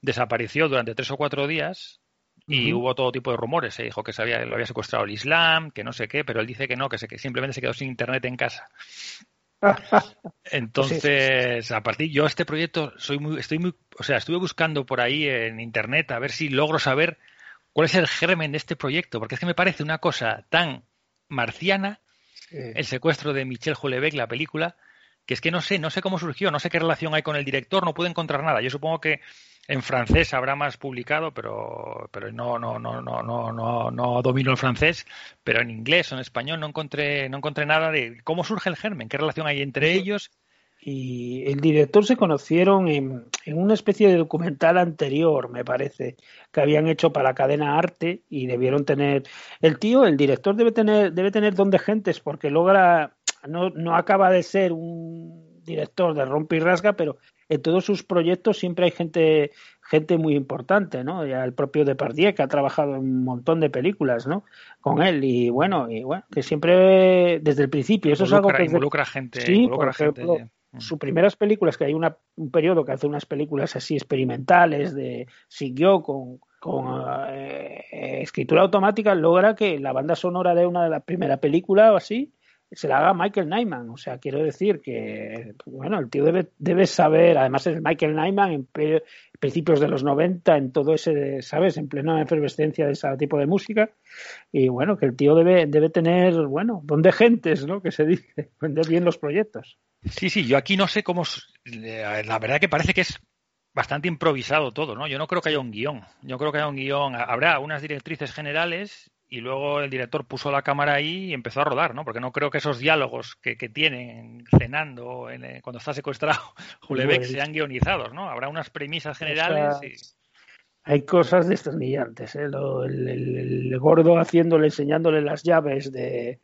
desapareció durante tres o cuatro días y uh -huh. hubo todo tipo de rumores. Se dijo que se había, lo había secuestrado el Islam, que no sé qué, pero él dice que no, que, se, que simplemente se quedó sin internet en casa. Entonces, a partir yo este proyecto soy muy, estoy muy, o sea, estuve buscando por ahí en internet a ver si logro saber cuál es el germen de este proyecto, porque es que me parece una cosa tan marciana el secuestro de Michel Houellebecq, la película, que es que no sé, no sé cómo surgió, no sé qué relación hay con el director, no puedo encontrar nada. Yo supongo que en francés habrá más publicado, pero, pero no, no, no, no, no, no, no domino el francés, pero en inglés o en español no encontré, no encontré nada de cómo surge el germen, qué relación hay entre ellos. Y el director se conocieron en, en, una especie de documental anterior, me parece, que habían hecho para la cadena Arte y debieron tener. El tío, el director, debe tener, debe tener don de gentes porque logra. No, no acaba de ser un director de rompe y rasga, pero en todos sus proyectos siempre hay gente gente muy importante, ¿no? Ya el propio Depardieu que ha trabajado en un montón de películas, ¿no? Con él y bueno, y bueno, que siempre desde el principio eso involucra, es algo que involucra gente, sí, involucra por ejemplo, gente sus primeras películas, que hay una, un periodo que hace unas películas así experimentales, de siguió con, con eh, escritura automática, logra que la banda sonora de una de la primera película o así se la haga Michael Nyman. O sea, quiero decir que, bueno, el tío debe, debe saber, además es Michael Nyman en principios de los 90, en todo ese, ¿sabes? En plena efervescencia de ese tipo de música. Y bueno, que el tío debe, debe tener, bueno, don de gentes, ¿no? Que se dice, vender bien los proyectos. Sí, sí, yo aquí no sé cómo. eh, La verdad que parece que es bastante improvisado todo, ¿no? Yo no creo que haya un guion. Yo creo que haya un guion. Habrá unas directrices generales y luego el director puso la cámara ahí y empezó a rodar, ¿no? Porque no creo que esos diálogos que, que tienen cenando en, eh, cuando está secuestrado Julebeck Pues- sean guionizados, ¿no? Habrá unas premisas generales y. Hay cosas desternillantes, ¿eh? Lo- el, el- el gordo haciéndole, enseñándole las llaves de,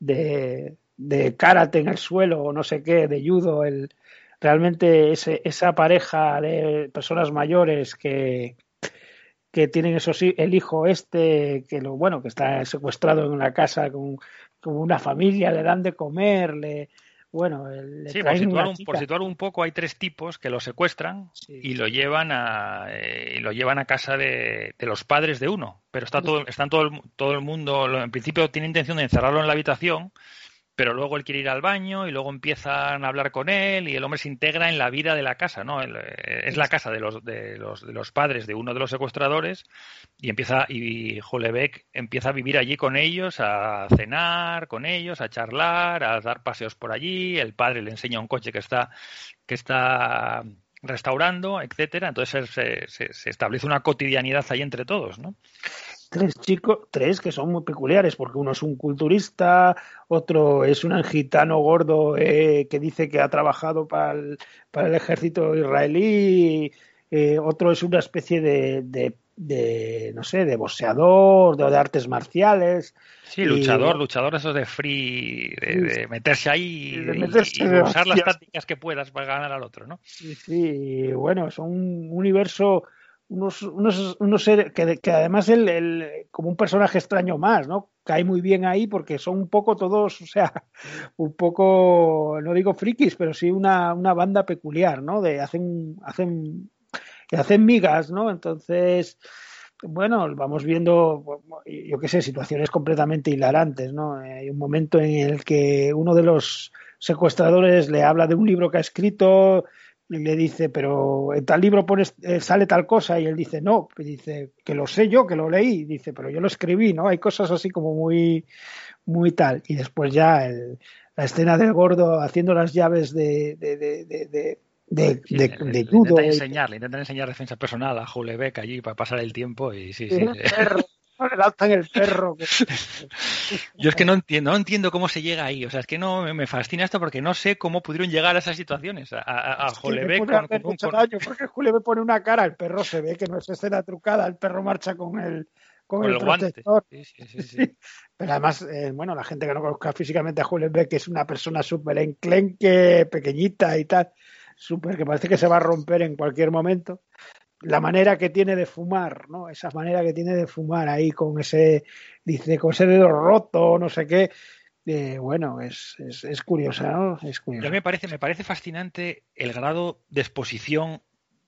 de, de karate en el suelo o no sé qué, de judo, el, realmente ese, esa pareja de personas mayores que, que tienen esos, hi- el hijo este, que lo bueno, que está secuestrado en una casa con, con una familia, le dan de comer, le, bueno, le Sí, por situar, un, por situar un poco, hay tres tipos que lo secuestran Sí. y lo llevan a eh, y lo llevan a casa de, de los padres de uno. Pero está todo, están todo el, todo el mundo, en principio tiene intención de encerrarlo en la habitación, pero luego él quiere ir al baño y luego empiezan a hablar con él y el hombre se integra en la vida de la casa, ¿no? Eh, es la casa de los, de los de los padres de uno de los secuestradores y empieza y Julebeck empieza a vivir allí con ellos, a cenar con ellos, a charlar, a dar paseos por allí. El padre le enseña un coche que está que está restaurando, etcétera. Entonces se, se- se establece una cotidianidad ahí entre todos, ¿no? Tres chicos, tres que son muy peculiares, porque uno es un culturista, otro es un gitano gordo eh, que dice que ha trabajado para el, para el ejército israelí, eh, otro es una especie de, de, de, no sé, de boxeador, de, de artes marciales. Sí, Y- luchador, luchador esos de free, de, meterse ahí y, meterse usar las tácticas que puedas para ganar al otro, ¿no? Sí, sí, bueno, son un universo, unos, unos, unos seres que, que además el, el, como un personaje extraño más, ¿no? Cae muy bien ahí porque son un poco todos, o sea, un poco, no digo frikis, pero sí una, una banda peculiar, ¿no? De hacen, hacen, que hacen migas, ¿no? Entonces, bueno, vamos viendo, yo qué sé, situaciones completamente hilarantes, ¿no? Hay un momento en el que uno de los secuestradores le habla de un libro que ha escrito y le dice, pero en tal libro pones, eh, sale tal cosa y él dice, no, y dice, que lo sé yo, que lo leí, dice, pero yo lo escribí, ¿no? Hay cosas así como muy, muy tal. Y después ya el, la escena del gordo haciendo las llaves de, de, de, de, de de, Sí, de, le- de le judo. enseñar, le intentan enseñar defensa personal a Julebeck allí para pasar el tiempo y sí, sí. Lanzan el perro. que- Yo es que no entiendo, no entiendo cómo se llega ahí. O sea, es que no me- fascina esto porque no sé cómo pudieron llegar a esas situaciones. A, a, a puede con, porque Julio me pone una cara, el perro se ve que no es escena trucada, el perro marcha con el, con con el, el guante. protector. Sí, sí, sí, sí. Sí. Pero además, eh, bueno, la gente que no conozca físicamente a Julio ve que es una persona súper enclenque, pequeñita y tal, súper que parece que se va a romper en cualquier momento. La manera que tiene de fumar, ¿no? Esa manera que tiene de fumar ahí con ese, dice, con ese dedo roto, no sé qué. Eh, bueno, es, es, es curiosa, ¿no? Es Y a curiosa. mí me parece, me parece fascinante el grado de exposición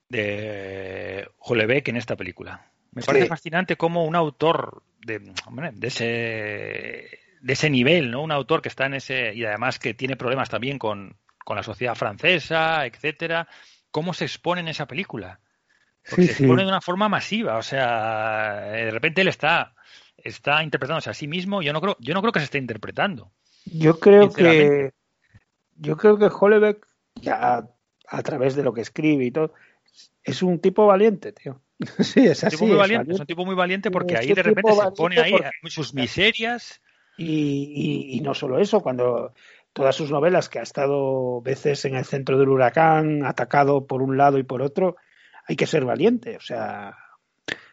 de Julebeck en esta película. Me parece fascinante cómo un autor de, hombre, de ese de ese nivel, ¿no? Un autor que está en ese y además que tiene problemas también con, con la sociedad francesa, etcétera, cómo se expone en esa película. Porque Sí, se sí. expone de una forma masiva, o sea, de repente él está está interpretándose a sí mismo, yo no creo yo no creo que se esté interpretando. Yo creo que yo creo que Hollebeck, ya a, a través de lo que escribe y todo, es un tipo valiente, tío. Sí, es un así. tipo muy es valiente, es un tipo muy valiente porque ahí un de repente se pone ahí porque- sus miserias. Y, y- y no solo eso, cuando todas sus novelas, que ha estado veces en el centro del huracán, atacado por un lado y por otro, hay que ser valiente. O sea,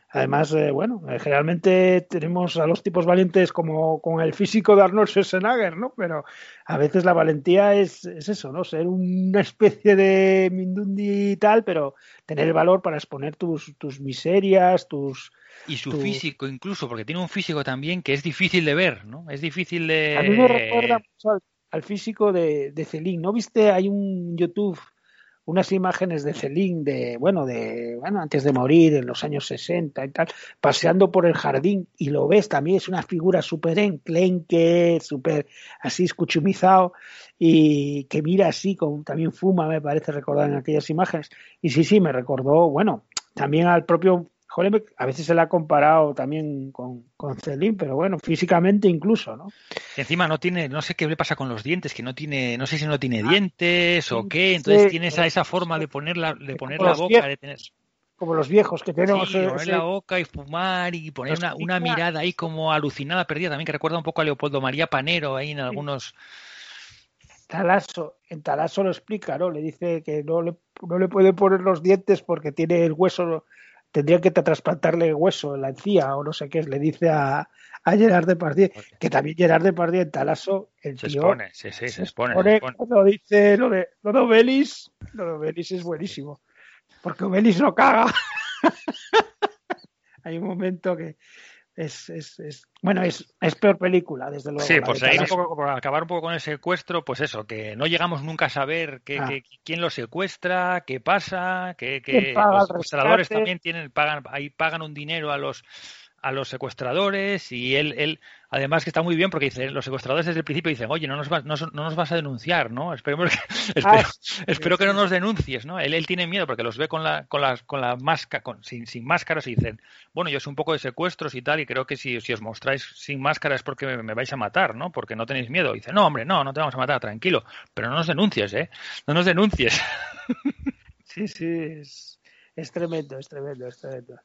además, eh, bueno, eh, generalmente tenemos a los tipos valientes como con el físico de Arnold Schwarzenegger, ¿no? Pero a veces la valentía es, es eso, ¿no? Ser una especie de Mindundi y tal, pero tener el valor para exponer tus, tus miserias, tus, Y su Tu- físico incluso, porque tiene un físico también que es difícil de ver, ¿no? Es difícil de... A mí me recuerda mucho al, al físico de, de Celine. ¿No viste? Hay un YouTube, unas imágenes de Celine de, bueno, de, bueno, antes de morir, en los años 60 y tal, paseando por el jardín y lo ves, también es una figura súper enclenque, súper así escuchumizado y que mira así, con, también fuma, me parece recordar en aquellas imágenes. Y sí, sí, me recordó, bueno, también al propio A veces se le ha comparado también con, con Celine, pero bueno, físicamente incluso, ¿no? Encima no tiene, no sé qué le pasa con los dientes, que no tiene, no sé si no tiene dientes o qué, entonces sí, tiene esa, esa forma de poner la, de poner la boca, viejos, de tener sí, como los viejos que tenemos. poner ese- la boca y fumar y poner una, una mirada ahí como alucinada, perdida, también que recuerda un poco a Leopoldo María Panero ahí en algunos, Talaso, en Talaso lo explica, ¿no? Le dice que no le, no le puede poner los dientes porque tiene el hueso, tendría que trasplantarle hueso, la encía o no sé qué le dice a, a Gerard Depardieu, que también Gerard Depardieu en Talaso, el se tío expone, sí, sí, se expone, se pone expone. cuando dice lo de, lo de Obelis, lo de Obelis es buenísimo, porque Obelis no caga. Hay un momento que es, es, es bueno, es, es peor película, desde luego. Sí, por de seguir un poco, por acabar un poco con el secuestro, pues eso, que no llegamos nunca a saber qué, Ah. qué- quién lo secuestra, qué pasa, que, ¿Quién que los secuestradores también tienen, pagan, ahí pagan un dinero a los a los secuestradores y él, él además que está muy bien porque dice los secuestradores desde el principio dicen oye no nos vas, no, no nos vas a denunciar no esperemos que, espero, espero que no nos denuncies no él, él tiene miedo porque los ve con la con la con la máscara con, sin, sin máscaras y dicen bueno yo sé un poco de secuestros y tal y creo que si, si os mostráis sin máscara es porque me, me vais a matar no porque no tenéis miedo y dice no hombre no no te vamos a matar tranquilo pero no nos denuncies eh no nos denuncies Sí, sí, es, es tremendo, es tremendo, es tremendo.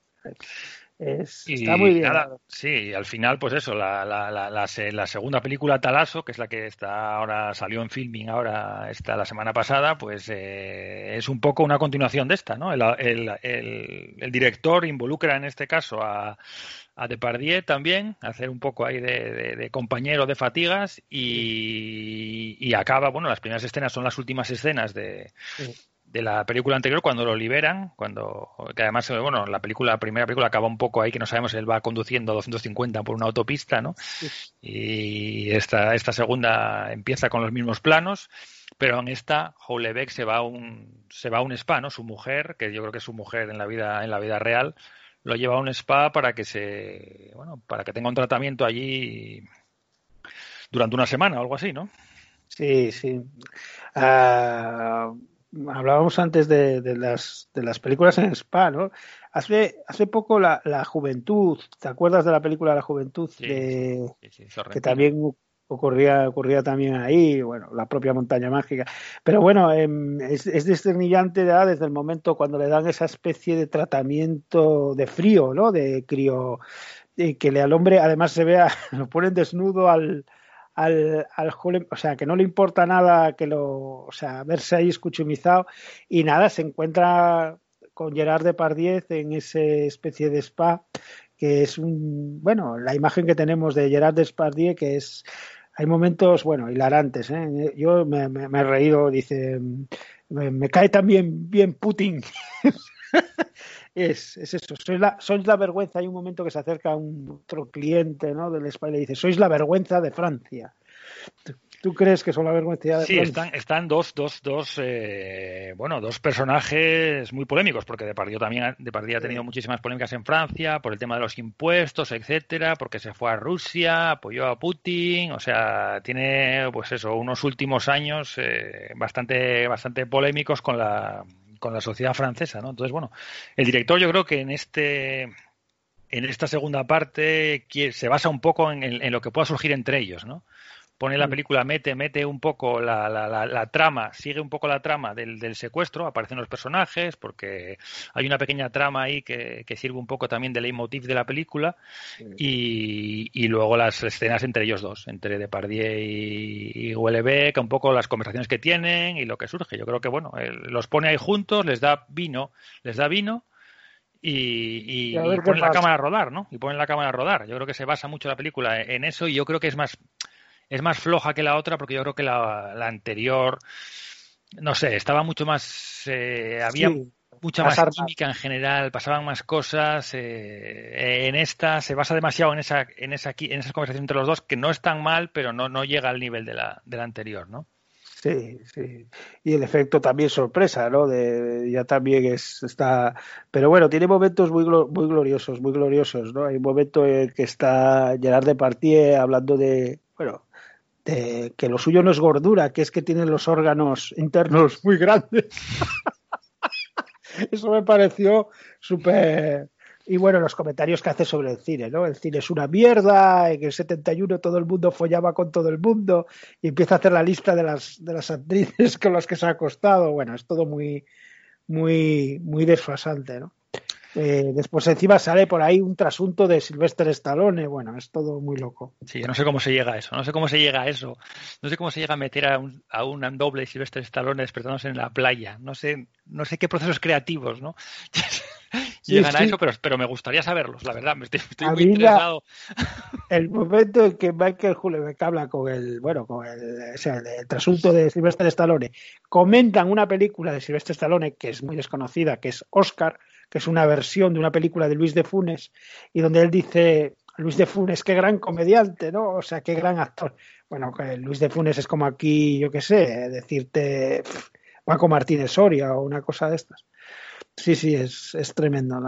Es, Y está muy bien. nada, sí, y al final, pues eso, la, la, la, la, se- la segunda película Talaso, que es la que está ahora salió en filming ahora está la semana pasada, pues eh, es un poco una continuación de esta, ¿no? El, el, el, el director involucra en este caso a, a Depardieu también, hacer un poco ahí de, de, de compañero de fatigas y, y acaba, bueno, las primeras escenas son las últimas escenas de, Sí. De la película anterior cuando lo liberan, cuando que además eh, bueno, la película, la primera película acaba un poco ahí que no sabemos él va conduciendo a 250 por una autopista, ¿no? Y esta esta segunda empieza con los mismos planos, pero en esta Houellebecq se va a un se va a un spa, ¿no? Su mujer, que yo creo que es su mujer en la vida en la vida real, lo lleva a un spa para que se bueno, para que tenga un tratamiento allí durante una semana o algo así, ¿no? Sí, sí. Ah, hablábamos antes de, de las, de las películas en Spa, ¿no? Hace, hace poco la, la Juventud, ¿te acuerdas de la película La Juventud? Sí, de, sí, sí, que también ocurría, ocurría también ahí, bueno, la propia montaña mágica. Pero bueno, em, es, es desternillante ya desde el momento cuando le dan esa especie de tratamiento de frío, ¿no? De crío, eh, que le al hombre además se vea, lo ponen desnudo al, al, al o sea, que no le importa nada que lo, o sea, verse ahí escuchumizado y nada, se encuentra con Gerard Depardieu en esa especie de spa que es un, bueno, la imagen que tenemos de Gerard Depardieu que es, hay momentos, bueno, hilarantes, ¿eh? Yo me, me- me he reído, dice, me, me cae también bien Putin. es, es eso, sois la, sois la vergüenza. Hay un momento que se acerca un otro cliente ¿no? del spa y le dice, sois la vergüenza de Francia. ¿Tú, tú crees que son la vergüenza de Sí, Francia? están, están dos, dos, dos, eh, bueno, dos personajes muy polémicos, porque Depardieu también ha- Depardieu ha tenido muchísimas polémicas en Francia por el tema de los impuestos, etcétera, porque se fue a Rusia, apoyó a Putin, o sea, tiene, pues eso, unos últimos años eh, bastante, bastante polémicos con la, con la sociedad francesa, ¿no? Entonces, bueno, el director yo creo que en este, en esta segunda parte se basa un poco en- en lo que pueda surgir entre ellos, ¿no? Pone la película, mete, mete un poco la, la, la, la trama, sigue un poco la trama del, del secuestro, aparecen los personajes, porque hay una pequeña trama ahí que, que sirve un poco también de leitmotiv de la película, y, y luego las escenas entre ellos dos, entre Depardieu y, y un poco las conversaciones que tienen y lo que surge. Yo creo que, bueno, él los pone ahí juntos, les da vino, les da vino, y, y, Y y ponen la cámara a rodar, ¿no? Y ponen la cámara a rodar. Yo creo que se basa mucho la película en eso y yo creo que es más es más floja que la otra porque yo creo que la, la anterior no sé, estaba mucho más eh, había Sí, mucha más química en general, pasaban más cosas. eh, en esta se basa demasiado en esa, en esa, en esas conversaciones entre los dos, que no es tan mal, pero no, no llega al nivel de la, de la anterior, ¿no? Sí, sí. Y el efecto también sorpresa, ¿no? De, ya también es, está. Pero bueno, tiene momentos muy, muy gloriosos, muy gloriosos, ¿no? Hay un momento en que está Gerard Depardieu hablando de, de que lo suyo no es gordura, que es que tiene los órganos internos muy grandes. Eso me pareció súper y bueno, los comentarios que hace sobre el cine, ¿no? El cine es una mierda, en el 71 todo el mundo follaba con todo el mundo y empieza a hacer la lista de las, de las actrices con las que se ha acostado. Bueno, es todo muy, muy, muy desfasante, ¿no? Eh, después encima sale por ahí un trasunto de Sylvester Stallone, bueno, es todo muy loco. Sí, no sé cómo se llega a eso, no sé cómo se llega a eso, no sé cómo se llega a meter a un, a un doble Sylvester Stallone despertándose en la playa, no sé, no sé qué procesos creativos, ¿no? llegan a eso, pero, pero me gustaría saberlos, la verdad, me estoy, muy interesado. El momento en que Michael Hulebeck habla con el, bueno, con el, o sea, el, trasunto de Sylvester Stallone, comentan una película de Sylvester Stallone que es muy desconocida, que es Oscar, que es una versión de una película de Luis de Funes, y donde él dice, Luis de Funes, qué gran comediante, ¿no? O sea, qué gran actor. Bueno, Luis de Funes es como aquí, yo qué sé, decirte Paco Martínez Soria o una cosa de estas. Sí, sí, es, es tremendo.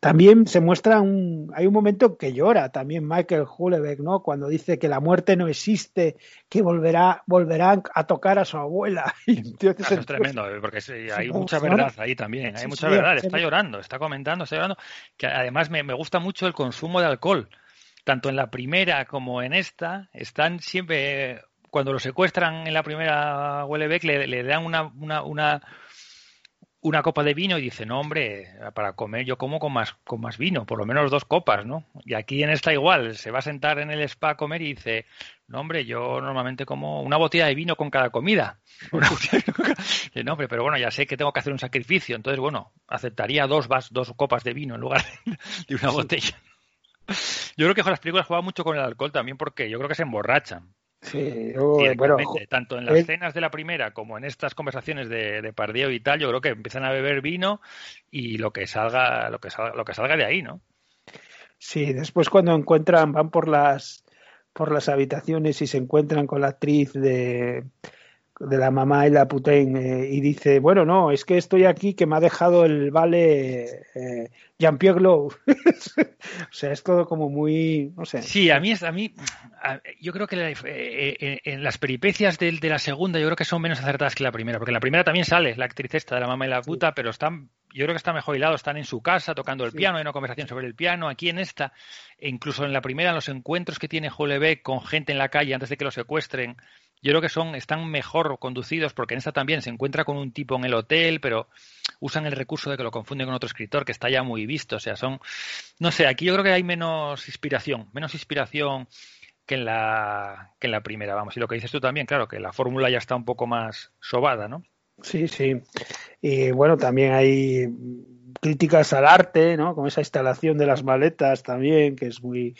También se muestra un. Hay un momento que llora también Michael Hulebeck, ¿no? Cuando dice que la muerte no existe, que volverá, volverán a tocar a su abuela. Eso es tremendo, eh, porque hay mucha verdad ahí también. Hay mucha verdad. Está llorando, está comentando, está llorando. Que además me, me gusta mucho el consumo de alcohol. Tanto en la primera como en esta, están siempre. Cuando lo secuestran en la primera Hulebeck, le, le dan una, una, una una copa de vino y dice, no, hombre, para comer yo como con más, con más vino, por lo menos dos copas, ¿no? Y aquí en esta igual, se va a sentar en el spa a comer y dice, no, hombre, yo normalmente como una botella de vino con cada comida. no, hombre, pero bueno, ya sé que tengo que hacer un sacrificio, entonces, bueno, aceptaría dos, vas, dos copas de vino en lugar de una botella. Yo creo que las películas juegan mucho con el alcohol también porque yo creo que se emborrachan. Sí, bueno, tanto en las escenas de la primera como en estas conversaciones de, de Pardeo y tal, yo creo que empiezan a beber vino y lo que salga, lo que salga, lo que salga de ahí, ¿no? Sí, después cuando encuentran, van por las por las habitaciones y se encuentran con la actriz de, de la mamá y la putén eh, y dice, bueno, no, es que estoy aquí que me ha dejado el vale eh, Jean-Pierre Glow. o sea, es todo como muy, no sé. Sí, a mí, a mí yo creo que eh, en las peripecias de, de, la segunda yo creo que son menos acertadas que la primera, porque en la primera también sale la actriz esta de la mamá y la puta, pero están, yo creo que está mejor hilado, están en su casa tocando el piano, hay una conversación sobre el piano, aquí en esta, e incluso en la primera, en los encuentros que tiene Jolebeck con gente en la calle antes de que lo secuestren, yo creo que son, están mejor conducidos porque en esta también se encuentra con un tipo en el hotel, pero usan el recurso de que lo confunden con otro escritor que está ya muy visto. O sea, son, no sé, aquí yo creo que hay menos inspiración, menos inspiración que en la, que en la primera, vamos. Y lo que dices tú también, claro, que la fórmula ya está un poco más sobada, ¿no? Sí, sí. Y bueno, también hay críticas al arte, ¿no? Con esa instalación de las maletas también, que es muy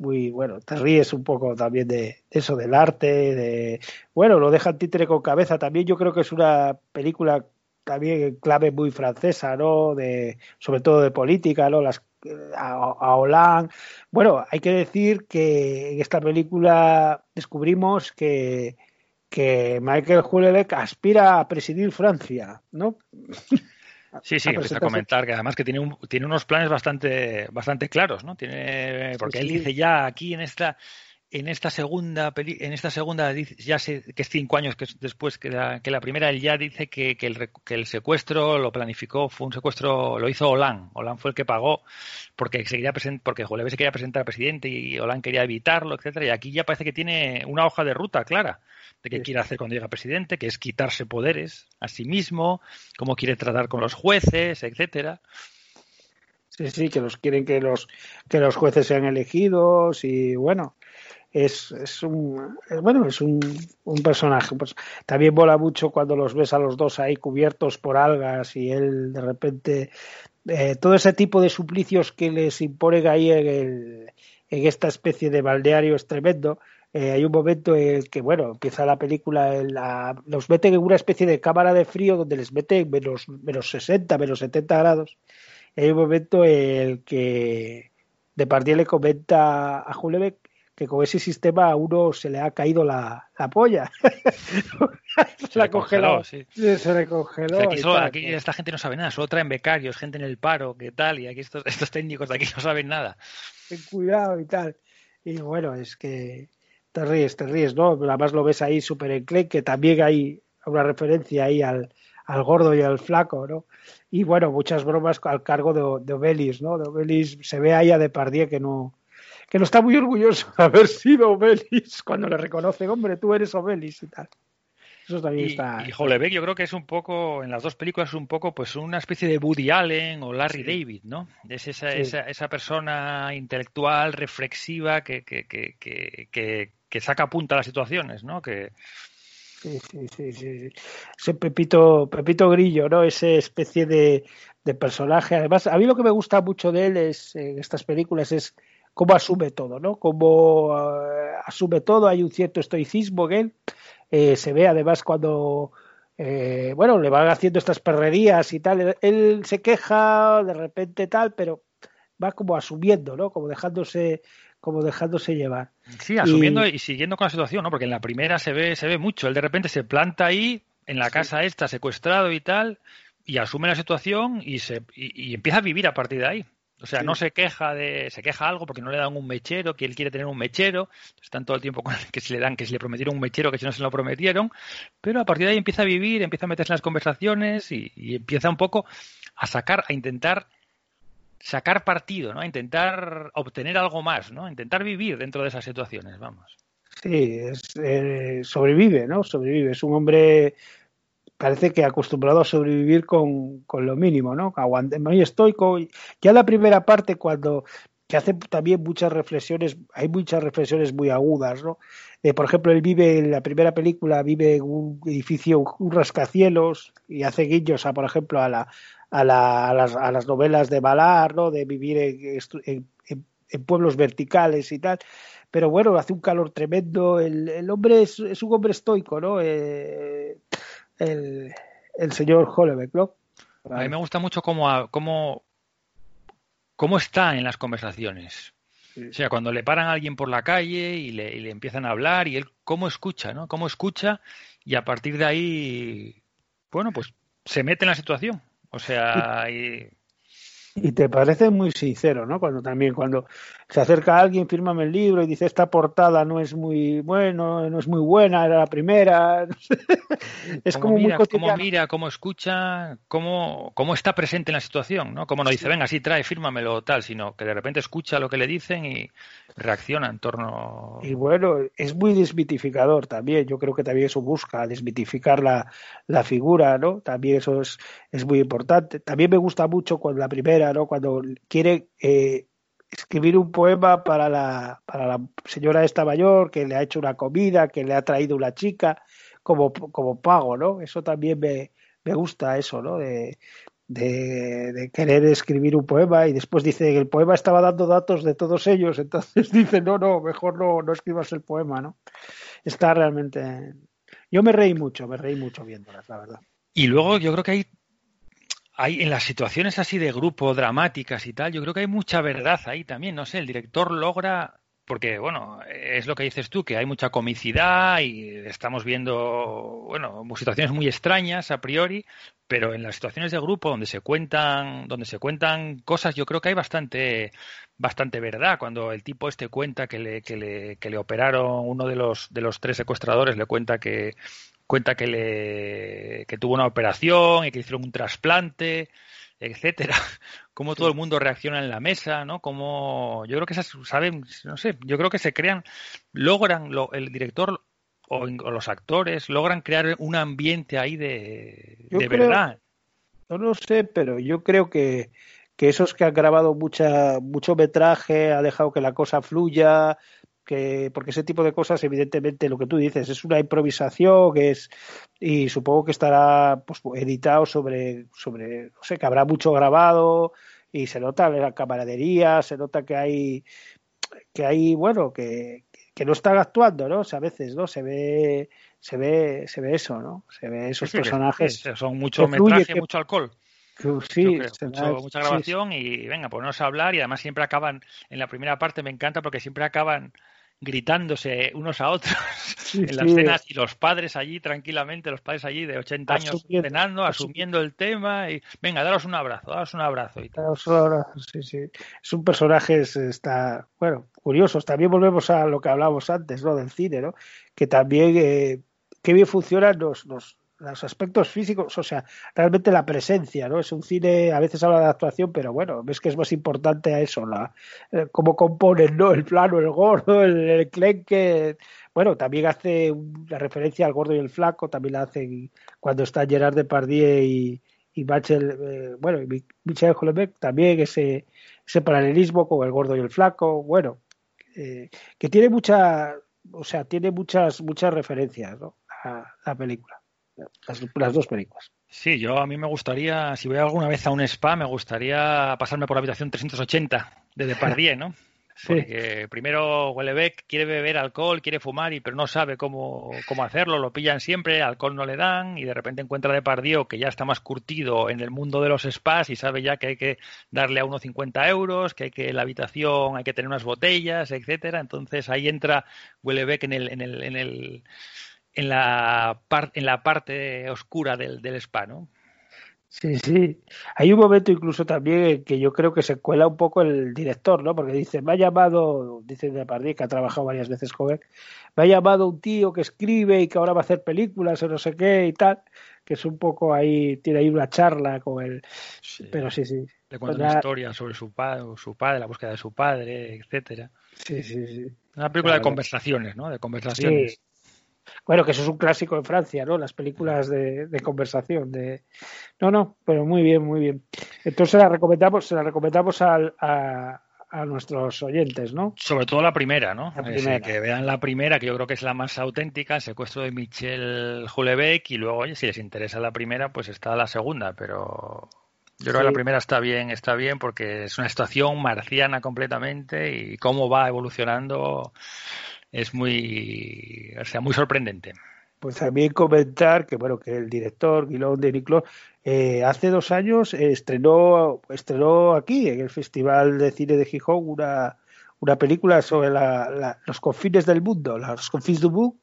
muy bueno, te ríes un poco también de eso del arte, de bueno, lo deja el títere con cabeza, también yo creo que es una película también clave muy francesa, ¿no? De sobre todo de política, ¿no? Las a, Hollande. Bueno, hay que decir que en esta película descubrimos que que Michael Hulebeck aspira a presidir Francia, ¿no? Sí, sí, empieza a comentar que además que tiene, un, tiene unos planes bastante, bastante claros, ¿no? Tiene, porque él dice ya aquí en esta, en esta segunda peli, en esta segunda ya sé que es cinco años que después que la, que la primera él ya dice que, que, el, que el secuestro lo planificó fue un secuestro lo hizo Hollande Hollande fue el que pagó porque se quería porque Julevé se quería presentar presidente y Hollande quería evitarlo etcétera y aquí ya parece que tiene una hoja de ruta clara de qué quiere hacer cuando llega presidente, que es quitarse poderes a sí mismo, cómo quiere tratar con los jueces, etcétera. Sí, sí, que los quieren que los que los jueces sean elegidos y bueno, es, es un bueno, es un, un personaje. Pues, también mola mucho cuando los ves a los dos ahí cubiertos por algas y él de repente eh, todo ese tipo de suplicios que les imponen ahí en, el, en esta especie de balneario es tremendo eh, hay un momento en el que, bueno, empieza la película, la, los meten en una especie de cámara de frío donde les meten menos, menos 60, menos 70 grados. Y hay un momento en el que Depardieu le comenta a Julebeck que con ese sistema a uno se le ha caído la, la polla. se, la congeló, sí. Se le congeló. O sea, aquí, solo- aquí esta gente no sabe nada, solo traen becarios, gente en el paro, qué tal, y aquí estos, estos técnicos de aquí no saben nada. ten cuidado y tal. Y bueno, es que te ríes, te ríes, ¿no? Además lo ves ahí súper enclenque, también hay una referencia ahí al, al gordo y al flaco, ¿no? Y bueno, muchas bromas al cargo de, de Obelis, ¿no? De Obelis se ve ahí a Depardieu que no que no está muy orgulloso de haber sido Obelis cuando le reconoce, hombre, tú eres Obelis y tal. Eso también Y, está. y Hollebeck yo creo que es un poco, en las dos películas es un poco pues una especie de Woody Allen o Larry David, ¿no? Es esa, Sí. esa, esa persona intelectual, reflexiva, que, que, que, que, que, saca punta a las situaciones, ¿no? Que, Sí, sí, sí, sí. Ese Pepito, Pepito Grillo, ¿no? Ese especie de, personaje. Además, a mí lo que me gusta mucho de él es, en estas películas es cómo asume todo, ¿no? Cómo eh, asume todo, hay un cierto estoicismo en él. Eh, se ve además cuando, eh, bueno, le van haciendo estas perrerías y tal. Él se queja de repente tal, pero va como asumiendo, ¿no? Como dejándose, como dejándose llevar. Sí, asumiendo Y- y, siguiendo con la situación, ¿no? Porque en la primera se ve, se ve mucho. Él de repente se planta ahí, en la casa esta, secuestrado y tal, y asume la situación y se y, y empieza a vivir a partir de ahí. O sea, Sí. no se queja de, se queja algo porque no le dan un mechero, que él quiere tener un mechero, están todo el tiempo con que si le dan, que si le prometieron un mechero, que si no se lo prometieron, pero a partir de ahí empieza a vivir, empieza a meterse en las conversaciones y, y empieza un poco a sacar, a intentar sacar partido, ¿no? Intentar obtener algo más, ¿no? Intentar vivir dentro de esas situaciones, vamos. Sí, es, eh, sobrevive, ¿no? Sobrevive. Es un hombre, parece que acostumbrado a sobrevivir con, con lo mínimo, ¿no? Aguante, muy estoico. Ya la primera parte, cuando que hace también muchas reflexiones, hay muchas reflexiones muy agudas, ¿no? Eh, por ejemplo, él vive en la primera película, vive en un edificio, un rascacielos, y hace guiños a, por ejemplo, a la, a, la, a, las, a las novelas de Ballard, ¿no? De vivir en, en- pueblos verticales y tal pero bueno, hace un calor tremendo. El, el hombre es, es un hombre estoico, ¿no? Eh, el, el señor Hollebeck, ¿no? A mí me gusta mucho cómo, cómo, cómo está en las conversaciones. O sea, cuando le paran a alguien por la calle y le, y le empiezan a hablar y él cómo escucha, ¿no? Cómo escucha y a partir de ahí, bueno, pues se mete en la situación. O sea, y- Y te parece muy sincero, ¿no? Cuando también cuando se acerca a alguien, fírmame el libro y dice esta portada no es muy bueno, no es muy buena, era la primera. es cómo como muy mira, cómo cotidiano. mira, cómo escucha, cómo, cómo está presente en la situación, ¿no? Como no dice, venga, sí, trae, fírmamelo o tal, sino que de repente escucha lo que le dicen y reacciona en torno. Y bueno, es muy desmitificador también. Yo creo que también eso busca desmitificar la, la figura, ¿no? También eso es, es muy importante. También me gusta mucho cuando la primera, ¿no? Cuando quiere eh, escribir un poema para la, para la señora esta mayor que le ha hecho una comida, que le ha traído una chica como, como pago, ¿no? Eso también me, me gusta eso, ¿no? De, de, querer escribir un poema y después dice que el poema estaba dando datos de todos ellos, entonces dice, no, no, mejor no, no escribas el poema, ¿no? Está realmente... Yo me reí mucho, me reí mucho viéndolas, la verdad. Y luego yo creo que hay, hay en las situaciones así de grupo, dramáticas y tal, yo creo que hay mucha verdad ahí también. No sé, el director logra, porque bueno, es lo que dices tú, que hay mucha comicidad y estamos viendo, bueno, situaciones muy extrañas a priori, pero en las situaciones de grupo donde se cuentan, donde se cuentan cosas, yo creo que hay bastante, bastante verdad. Cuando el tipo este cuenta que le, que le, que le operaron, uno de los, de los tres secuestradores le cuenta que cuenta que le que tuvo una operación y que hicieron un trasplante, etcétera. Cómo todo el mundo reacciona en la mesa, ¿no? Cómo yo creo que esas saben, no sé, yo creo que se crean, logran lo- el director o, los actores logran crear un ambiente ahí de, de creo- verdad. No lo sé, pero yo creo que, que esos que han grabado mucha, mucho metraje, ha dejado que la cosa fluya, que, porque ese tipo de cosas, evidentemente, lo que tú dices, es una improvisación, que es, y supongo que estará pues, editado sobre, sobre, no sé, que habrá mucho grabado, y se nota la camaradería, se nota que hay, que hay, bueno, que, que no están actuando, ¿no? O sea, a veces, ¿no? Se ve, se ve, se ve eso, ¿no? Se ve esos Sí, que- personajes. que son mucho metraje, mucho alcohol. Yo sí, mucho- mucha sí, grabación y venga, ponernos a hablar y además siempre acaban, en la primera parte me encanta porque siempre acaban gritándose unos a otros Sí, en las sí. cenas y los padres allí tranquilamente, los padres allí de 80 años Asumiendo- cenando, asumiendo el tema y venga, daros un abrazo, daros un abrazo y. Claro, solo ahora, sí, sí. Es un personaje, es- está, bueno, curiosos. También volvemos a lo que hablábamos antes, ¿no? Del cine, ¿no? Que también, eh, qué bien funcionan los, los, los aspectos físicos, o sea, realmente la presencia, ¿no? Es un cine, a veces habla de actuación, pero bueno, ves que es más importante a eso, la, eh, cómo componen, ¿no? El plano, el gordo, el, el clenque. Bueno, también hace una referencia al gordo y el flaco, también la hacen cuando está Gerard Depardieu y, y Michel, eh, bueno, y Mi- Michel Houellebecq, también ese, ese paralelismo con el gordo y el flaco, bueno, eh, que tiene mucha, o sea, tiene muchas, muchas referencias, ¿no? A la película, las, las dos películas. Sí, yo a mí me gustaría, si voy alguna vez a un spa, me gustaría pasarme por la habitación 380 de Depardieu, ¿no? Sí. Porque primero Huelebec quiere beber alcohol, quiere fumar, y pero no sabe cómo, cómo hacerlo, lo pillan siempre, alcohol no le dan, y de repente encuentra a Depardieu que ya está más curtido en el mundo de los spas y sabe ya que hay que darle a uno 50 euros, que hay que la habitación hay que tener unas botellas, etcétera. Entonces ahí entra Huelebec en el, en el, en el en la, par- en la parte oscura del, del spa, ¿no? Sí, sí. Hay un momento incluso también en que yo creo que se cuela un poco el director, ¿no? Porque dice, me ha llamado, dice Depardieu, que ha trabajado varias veces con él, me ha llamado un tío que escribe y que ahora va a hacer películas o no sé qué y tal, que es un poco ahí, tiene ahí una charla con él. Pero sí, sí. Le cuenta Pues una historia sobre su, pa- su padre, la búsqueda de su padre, etcétera. Sí, sí, sí. Una película de conversaciones, ¿no? De conversaciones. Sí. Bueno, que eso es un clásico en Francia, ¿no? Las películas de, de conversación. De... No, no, pero muy bien, muy bien. Entonces la recomendamos, se la recomendamos al- a, a nuestros oyentes, ¿no? Sobre todo la primera, ¿no? La que vean la primera, que yo creo que es la más auténtica, el secuestro de Michel Houellebecq, y luego, oye, si les interesa la primera, pues está la segunda, pero yo creo que la primera está bien, está bien, porque es una situación marciana completamente y cómo va evolucionando es muy, o sea, muy sorprendente. Pues también comentar que bueno que el director Guillaume de Niclot eh, hace dos años estrenó estrenó aquí en el Festival de Cine de Gijón una, película sobre la- los confines del mundo, los confins du monde.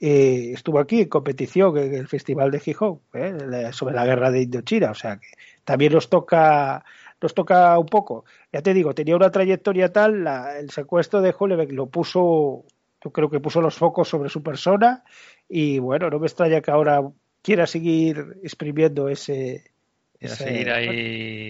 Eh, estuvo aquí en competición en el Festival de Gijón eh, sobre la guerra de Indochina, o sea que también nos toca nos toca un poco. Ya te digo, tenía una trayectoria tal, la- el secuestro de Houellebecq lo puso, yo creo que puso los focos sobre su persona y bueno, no me extraña que ahora quiera seguir exprimiendo ese... Ese- seguir ahí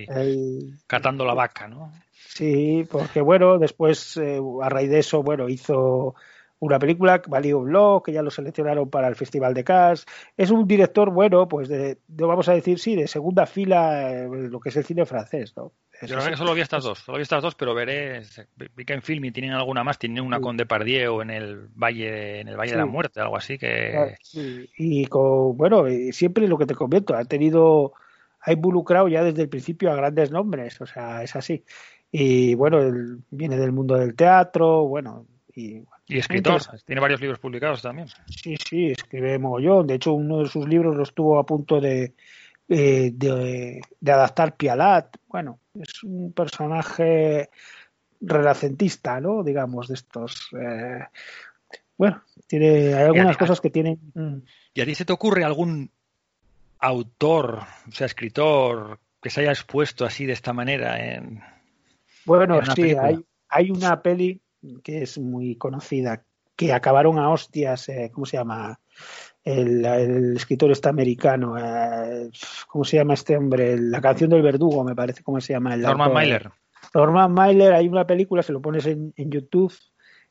el- catando la vaca, ¿no? Sí, porque bueno, después eh, a raíz de eso, bueno, hizo una película, Valio Blog, que ya lo seleccionaron para el Festival de Cannes. Es un director, bueno, pues de, de- vamos a decir, sí, de segunda fila eh, lo que es el cine francés, ¿no? Yo la verdad sí. que solo vi estas dos, solo vi estas dos, pero veré, vi que en Filmi tienen alguna más, tienen una con Depardieu en el Valle, en el Valle de la Sí. Muerte, algo así que sí. Y con, bueno, siempre lo que te comento, ha tenido, ha involucrado ya desde el principio a grandes nombres, o sea, es así. Y bueno, él viene del mundo del teatro, bueno, y y escritor, tiene varios libros publicados también. Sí, sí, escribe mogollón. De hecho, uno de sus libros lo estuvo a punto de, eh, de, de adaptar Pialat. Bueno, es un personaje renacentista, ¿no? Digamos, de estos. eh, bueno, tiene, hay algunas cosas que tienen. mm, ¿Y a ti se te ocurre algún autor, o sea, escritor, que se haya expuesto así de esta manera en... Bueno, en sí, hay, hay una peli que es muy conocida, que acabaron a hostias, eh, ¿cómo se llama? El, el escritor este americano, eh, ¿cómo se llama este hombre? La canción del verdugo, me parece, ¿cómo se llama? El Norman? Mailer. Norman Mailer, hay una película, se lo pones en, en YouTube,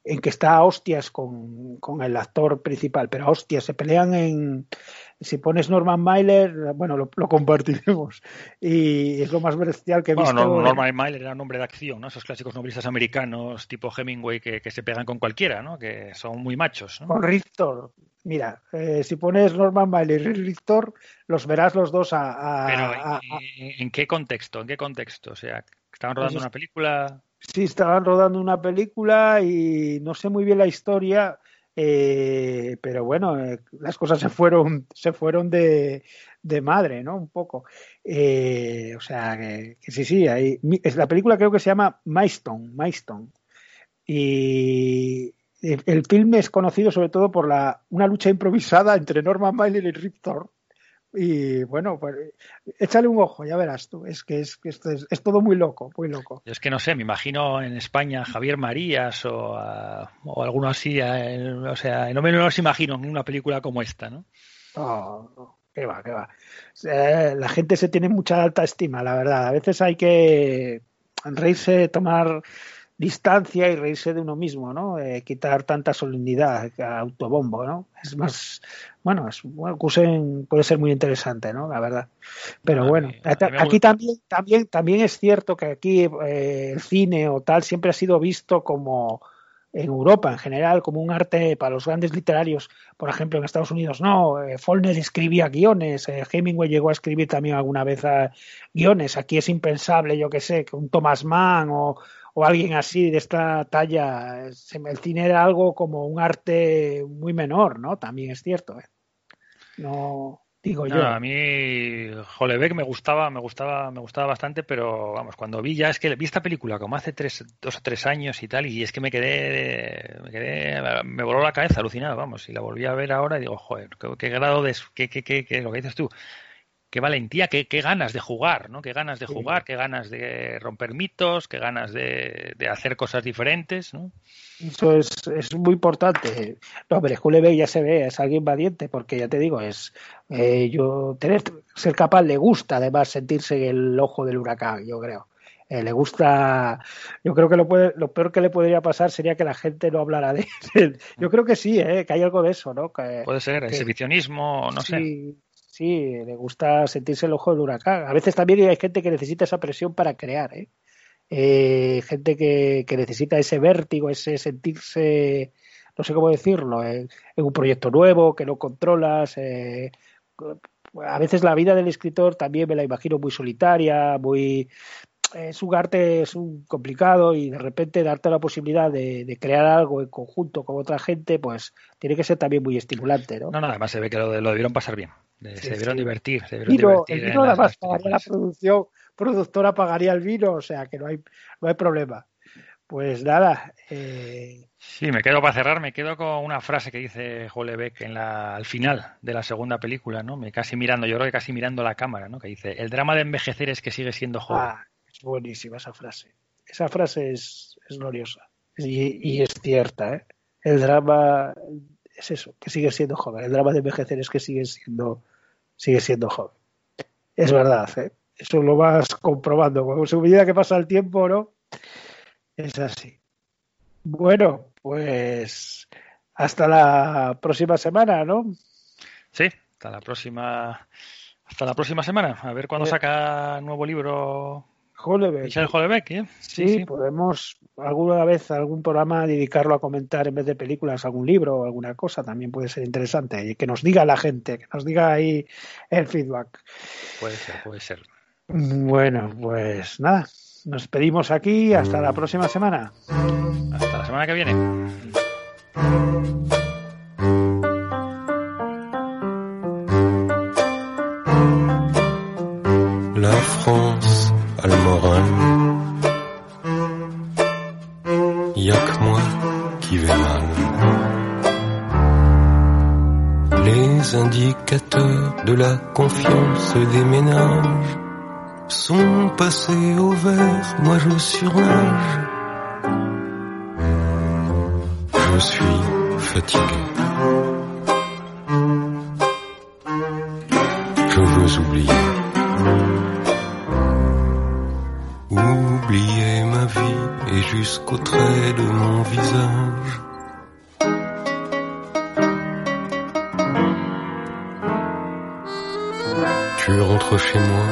en que está a hostias con, con el actor principal, pero a hostias, se pelean en... Si pones Norman Mailer, bueno, lo, lo compartiremos. Y es lo más bestial que he Bueno, visto. Nor- Norman Mailer era un hombre de acción, ¿no? Esos clásicos novelistas americanos tipo Hemingway que, que se pegan con cualquiera, ¿no? Que son muy machos, ¿no? Con Rictor. Mira, eh, si pones Norman Mailer y Rictor, los verás los dos a... a- Pero a- a- ¿en, qué contexto? ¿En qué contexto? O sea, estaban rodando Pues es- una película... Sí, estaban rodando una película y no sé muy bien la historia, eh, pero bueno, eh, las cosas se fueron, se fueron de, de madre, ¿no? Un poco. Eh, o sea, que, sí, sí, ahí, la película creo que se llama Milestone, Milestone. Y, Eh, El film es conocido sobre todo por la, una lucha improvisada entre Norman Mailer y Rip Thorne. Y bueno, pues échale un ojo, ya verás tú. Es que es, que esto es, es todo muy loco, muy loco. Es que no sé, me imagino en España a Javier Marías o, a- o alguno así, o sea, no me los imagino en una película como esta, ¿no? No, qué va, qué va. Eh, la gente se tiene mucha alta estima, la verdad. A veces hay que reírse, tomar distancia y reírse de uno mismo, ¿no? Eh, quitar tanta solemnidad, autobombo, ¿no? Es más, bueno, es, bueno, Kusen puede ser muy interesante, ¿no? La verdad. Pero A bueno, mí- a mí me aquí también, también, también es cierto que aquí eh, el cine o tal siempre ha sido visto como en Europa en general como un arte para los grandes literarios, por ejemplo en Estados Unidos no, eh, Faulkner escribía guiones, eh, Hemingway llegó a escribir también alguna vez a guiones, aquí es impensable, yo que sé, que un Thomas Mann o, o alguien así de esta talla, el cine era algo como un arte muy menor, ¿no? También es cierto, ¿eh? No digo No, yo. a mí Hollebeck me gustaba, me gustaba, me gustaba bastante, pero vamos, cuando vi ya es que vi esta película como hace tres, dos o tres años y tal, y es que me quedé, me quedé, me voló la cabeza alucinado, vamos, y la volví a ver ahora y digo, joder, qué, qué grado de, qué, qué, qué, qué- lo que dices tú, qué valentía, qué, qué ganas de jugar, ¿no? Qué ganas de Sí. jugar, qué ganas de romper mitos, qué ganas de, de hacer cosas diferentes, ¿no? Eso es, es muy importante. No, pero Hullebeck ya se ve, es alguien valiente, porque ya te digo, es eh, yo tener ser capaz le gusta además sentirse en el ojo del huracán, yo creo. Eh, le gusta, yo creo que lo, puede, lo peor que le podría pasar sería que la gente no hablara de él. Yo creo que sí, eh, que hay algo de eso, ¿no? Que, Puede ser que- exhibicionismo, no sé. Sí, le gusta sentirse el ojo del huracán. A veces también hay gente que necesita esa presión para crear, ¿eh? Eh, gente que, que necesita ese vértigo, ese sentirse, no sé cómo decirlo, en, en un proyecto nuevo que no controlas. eh, a veces la vida del escritor también me la imagino muy solitaria, muy es un arte es un complicado y de repente darte la posibilidad de, de crear algo en conjunto con otra gente, pues tiene que ser también muy estimulante, ¿no? No, no, además se ve que lo debieron pasar bien. Sí, se debieron sí. divertir, se vino, divertir. el vino además pagaría la producción, productora pagaría el vino, o sea que no hay, no hay problema. Pues nada, eh, Sí, me quedo para cerrar, me quedo con una frase que dice Hollebeck en la, al final de la segunda película, ¿no? Me casi mirando, yo creo que casi mirando la cámara, ¿no? Que dice, el drama de envejecer es que sigue siendo joven. ah, es buenísima esa frase. Esa frase es, es gloriosa y, y es cierta, ¿eh? El drama es eso, que sigue siendo joven. El drama de envejecer es que sigue siendo, sigue siendo joven. Es verdad, ¿eh? Eso lo vas comprobando. Con su medida que pasa el tiempo, ¿no? Es así. Bueno, pues hasta la próxima semana, ¿no? Sí, hasta la próxima, hasta la próxima semana. A ver cuándo saca nuevo libro Hollebeck. Michel Hollebeck, ¿eh? Sí, podemos alguna vez algún programa dedicarlo a comentar en vez de películas, algún libro o alguna cosa, también puede ser interesante. Y que nos diga la gente, que nos diga ahí el feedback. Puede ser, puede ser. Bueno, pues nada, nos pedimos aquí hasta la próxima semana. Hasta la semana que viene. La confiance des ménages sont passés au vert, moi je surnage. Je suis fatigué. Je veux oublier. Oublier ma vie et jusqu'au trait de mon visage. Chez moi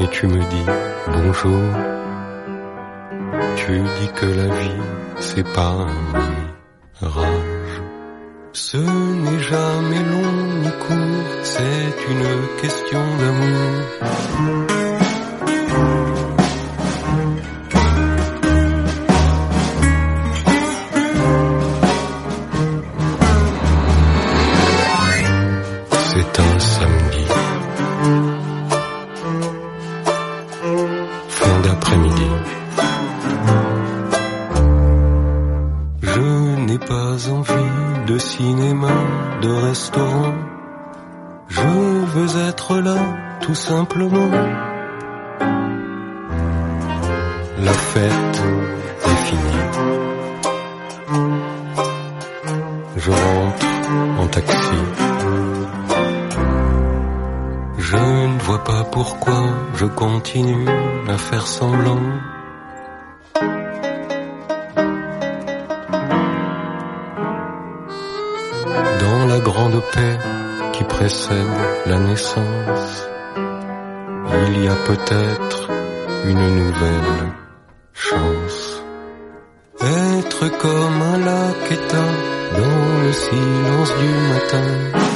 et tu me dis bonjour. Tu dis que la vie c'est pas un mirage. Ce n'est jamais long ni court, c'est une question d'amour. faire semblant. Dans la grande paix qui précède la naissance, il y a peut-être une nouvelle chance. Être comme un lac éteint dans le silence du matin